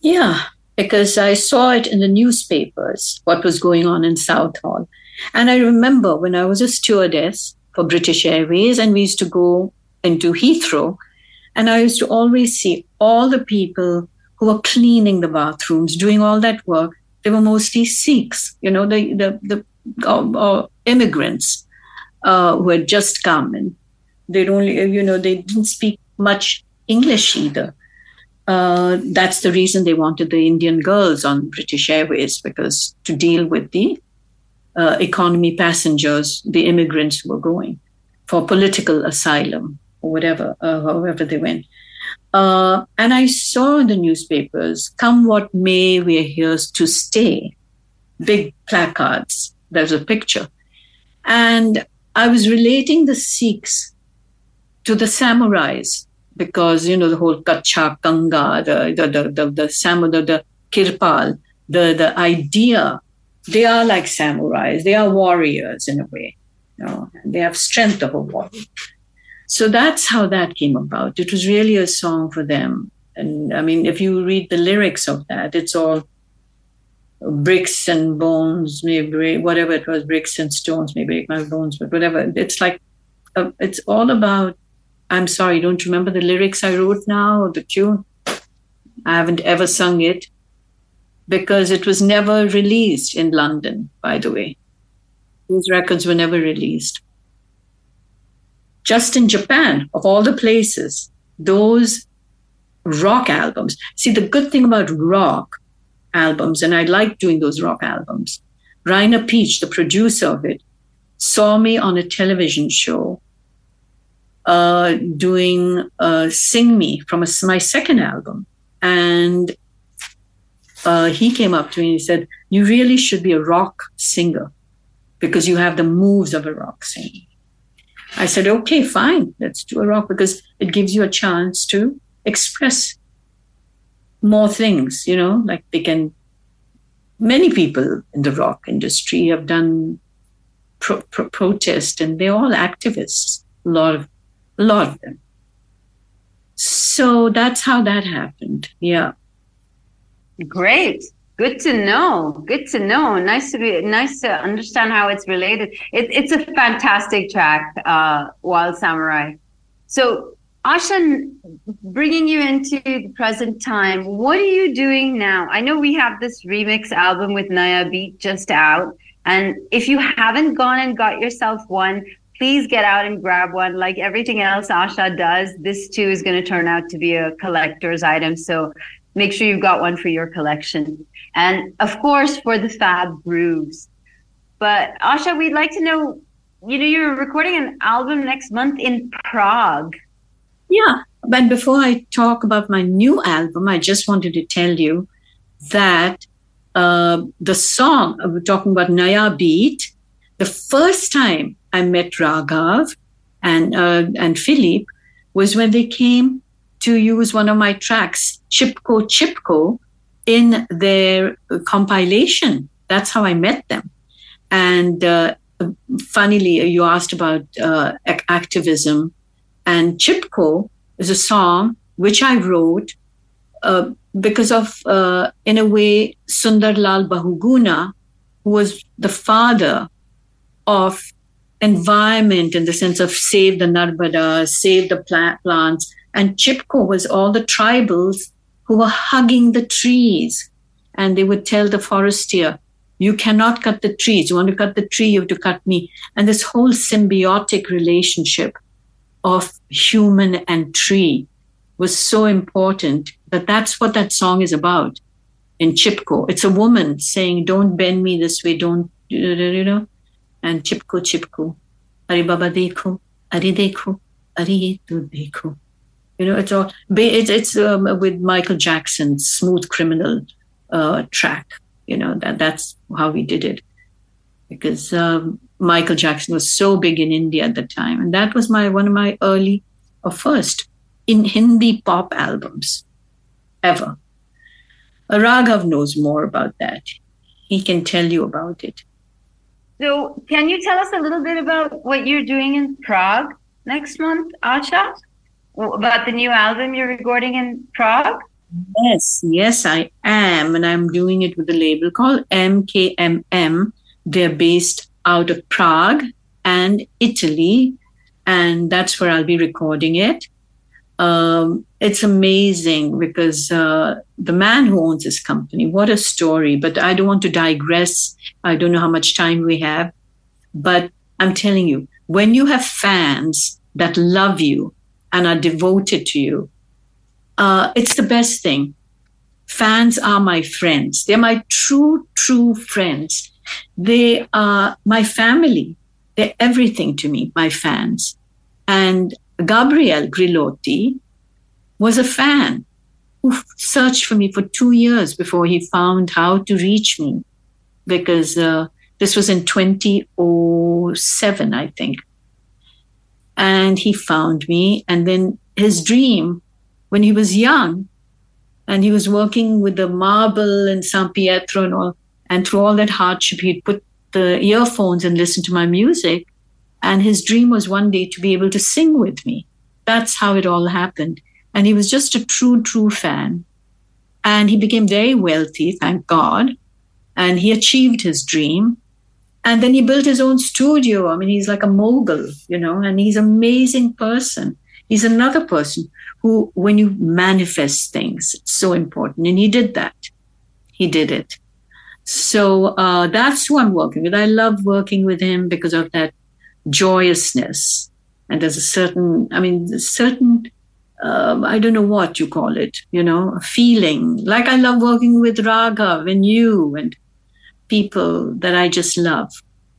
Yeah, because I saw it in the newspapers, what was going on in Southall. And I remember when I was a stewardess for British Airways and we used to go into Heathrow, and I used to always see all the people who were cleaning the bathrooms, doing all that work. They were mostly Sikhs, you know, the, the, the uh, uh, immigrants uh, who had just come and they'd only, you know, they didn't speak much English either. Uh, that's the reason they wanted the Indian girls on British Airways because to deal with the uh, economy passengers, the immigrants who were going for political asylum or whatever, uh, they went. Uh, and I saw in the newspapers, come what may, we're here to stay. Big placards. There's a picture. And I was relating the Sikhs to the samurais because, you know, the whole Kacha, Kanga, the, the, the, the, the, Samu, the, the Kirpal, the, the idea, they are like samurais. They are warriors in a way. You know, they have strength of a warrior. So that's how that came about. It was really a song for them. And I mean, if you read the lyrics of that, it's all bricks and bones may break, whatever it was, bricks and stones may break my bones, but whatever. It's like, uh, it's all about, I'm sorry, don't remember the lyrics I wrote now or the tune? I haven't ever sung it because it was never released in London, by the way. These records were never released just in Japan, of all the places, those rock albums. See, the good thing about rock albums, and I like doing those rock albums, Rainer Pietsch, the producer of it, saw me on a television show uh, doing uh, Sing Me from a, my second album. And uh, he came up to me and he said, You really should be a rock singer because you have the moves of a rock singer. I said, okay, fine, let's do a rock because it gives you a chance to express more things, you know, like they can. Many people in the rock industry have done pro- pro- protest, and they're all activists. A lot of, a lot of them. So that's how that happened. Yeah. Great. Good to know. Good to know. Nice to be nice to understand how it's related. It, it's a fantastic track, uh, Wild Samurai. So, Ashan, bringing you into the present time, what are you doing now? I know we have this remix album with Naya Beat just out, and if you haven't gone and got yourself one, please get out and grab one. Like everything else Asha does, this too is going to turn out to be a collector's item. So make sure you've got one for your collection. And of course, for the Fab Grooves. But Asha, we'd like to know you know, you're recording an album next month in Prague. Yeah. But before I talk about my new album, I just wanted to tell you that uh, the song, uh, we're talking about Naya Beat, the first time I met Raghav and, uh, and Philippe was when they came to use one of my tracks, Chipko Chipko, in their compilation That's how I met them. And uh, funnily, you asked about uh, ac- activism, and Chipko is a song which I wrote uh, because of, uh, in a way, Sundarlal Bahuguna, who was the father of environment in the sense of save the Narmada, save the pla- plants. And Chipko was all the tribals who were hugging the trees. And they would tell the forester, you cannot cut the trees. You want to cut the tree, you have to cut me. And this whole symbiotic relationship of human and tree was so important that that's what that song is about in Chipko. It's a woman saying, Don't bend me this way, don't, you know, and Chipko, Chipko, Ari Baba Dekho, Ari Dekho, Ari Dekho. You know, it's all, it's, it's um, with Michael Jackson's Smooth Criminal uh, track. You know, that that's how we did it. Because um, Michael Jackson was so big in India at the time. And that was my one of my early or first in Hindi pop albums ever. Raghav knows more about that. He can tell you about it. So, can you tell us a little bit about what you're doing in Prague next month, Asha? About the new album you're recording in Prague? Yes, yes, I am. And I'm doing it with a label called MKMM. They're based out of Prague and Italy. And that's where I'll be recording it. Um, it's amazing because uh, the man who owns this company, what a story. But I don't want to digress. I don't know how much time we have. But I'm telling you, when you have fans that love you and are devoted to you, uh, it's the best thing. Fans are my friends. They're my true, true friends. They are my family. They're everything to me, my fans. And Gabriel Grillotti was a fan who searched for me for two years before he found how to reach me because uh, this was in 2007, I think. And he found me. And then his dream, when he was young, and he was working with the marble and San Pietro and all, and through all that hardship, he'd put the earphones and listen to my music. And his dream was one day to be able to sing with me. That's how it all happened. And he was just a true, true fan. And he became very wealthy, thank God. And he achieved his dream. And then he built his own studio. I mean, he's like a mogul, you know, and he's an amazing person. He's another person who, when you manifest things, it's so important. And he did that. He did it. So uh, that's who I'm working with. I love working with him because of that joyousness. And there's a certain, I mean, certain, um, I don't know what you call it, you know, a feeling. Like I love working with Raghav and you and people that I just love.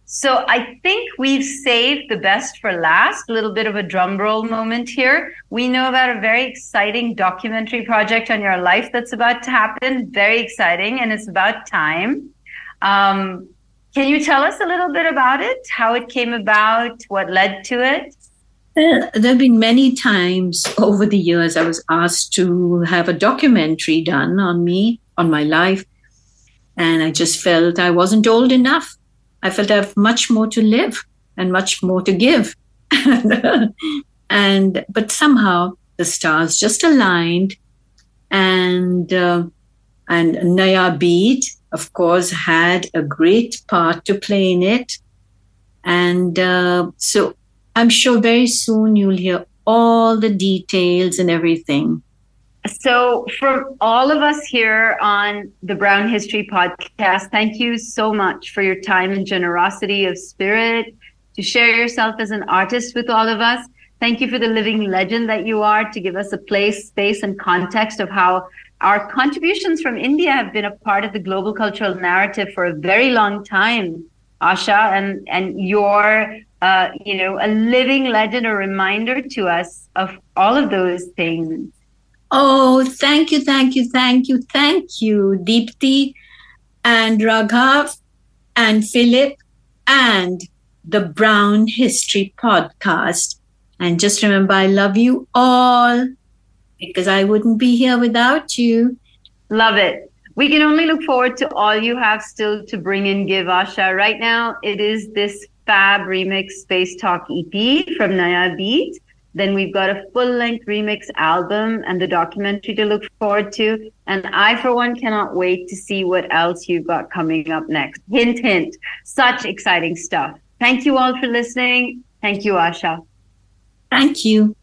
So I think we've saved the best for last. A little bit of a drum roll moment here. We know about a very exciting documentary project on your life that's about to happen. Very exciting, and it's about time. Um, can you tell us a little bit about it? How it came about? What led to it? Uh, there have been many times over the years I was asked to have a documentary done on me, on my life. And I just felt I wasn't old enough. I felt I have much more to live and much more to give. and but somehow the stars just aligned, and uh, and Naya Beat, of course, had a great part to play in it. And uh, so I'm sure very soon you'll hear all the details and everything. So, from all of us here on the Brown History Podcast, thank you so much for your time and generosity of spirit to share yourself as an artist with all of us. Thank you for the living legend that you are to give us a place, space, and context of how our contributions from India have been a part of the global cultural narrative for a very long time, Asha, and and your uh, you know a living legend, a reminder to us of all of those things. Oh, thank you, thank you, thank you, thank you, Deepti and Raghav and Philip and the Brown History Podcast. And just remember, I love you all because I wouldn't be here without you. Love it. We can only look forward to all you have still to bring in Give Asha. Right now, it is this fab remix Space Talk EP from Naya Beat. Then we've got a full length remix album and the documentary to look forward to. And I, for one, cannot wait to see what else you've got coming up next. Hint, hint. Such exciting stuff. Thank you all for listening. Thank you, Asha. Thank you.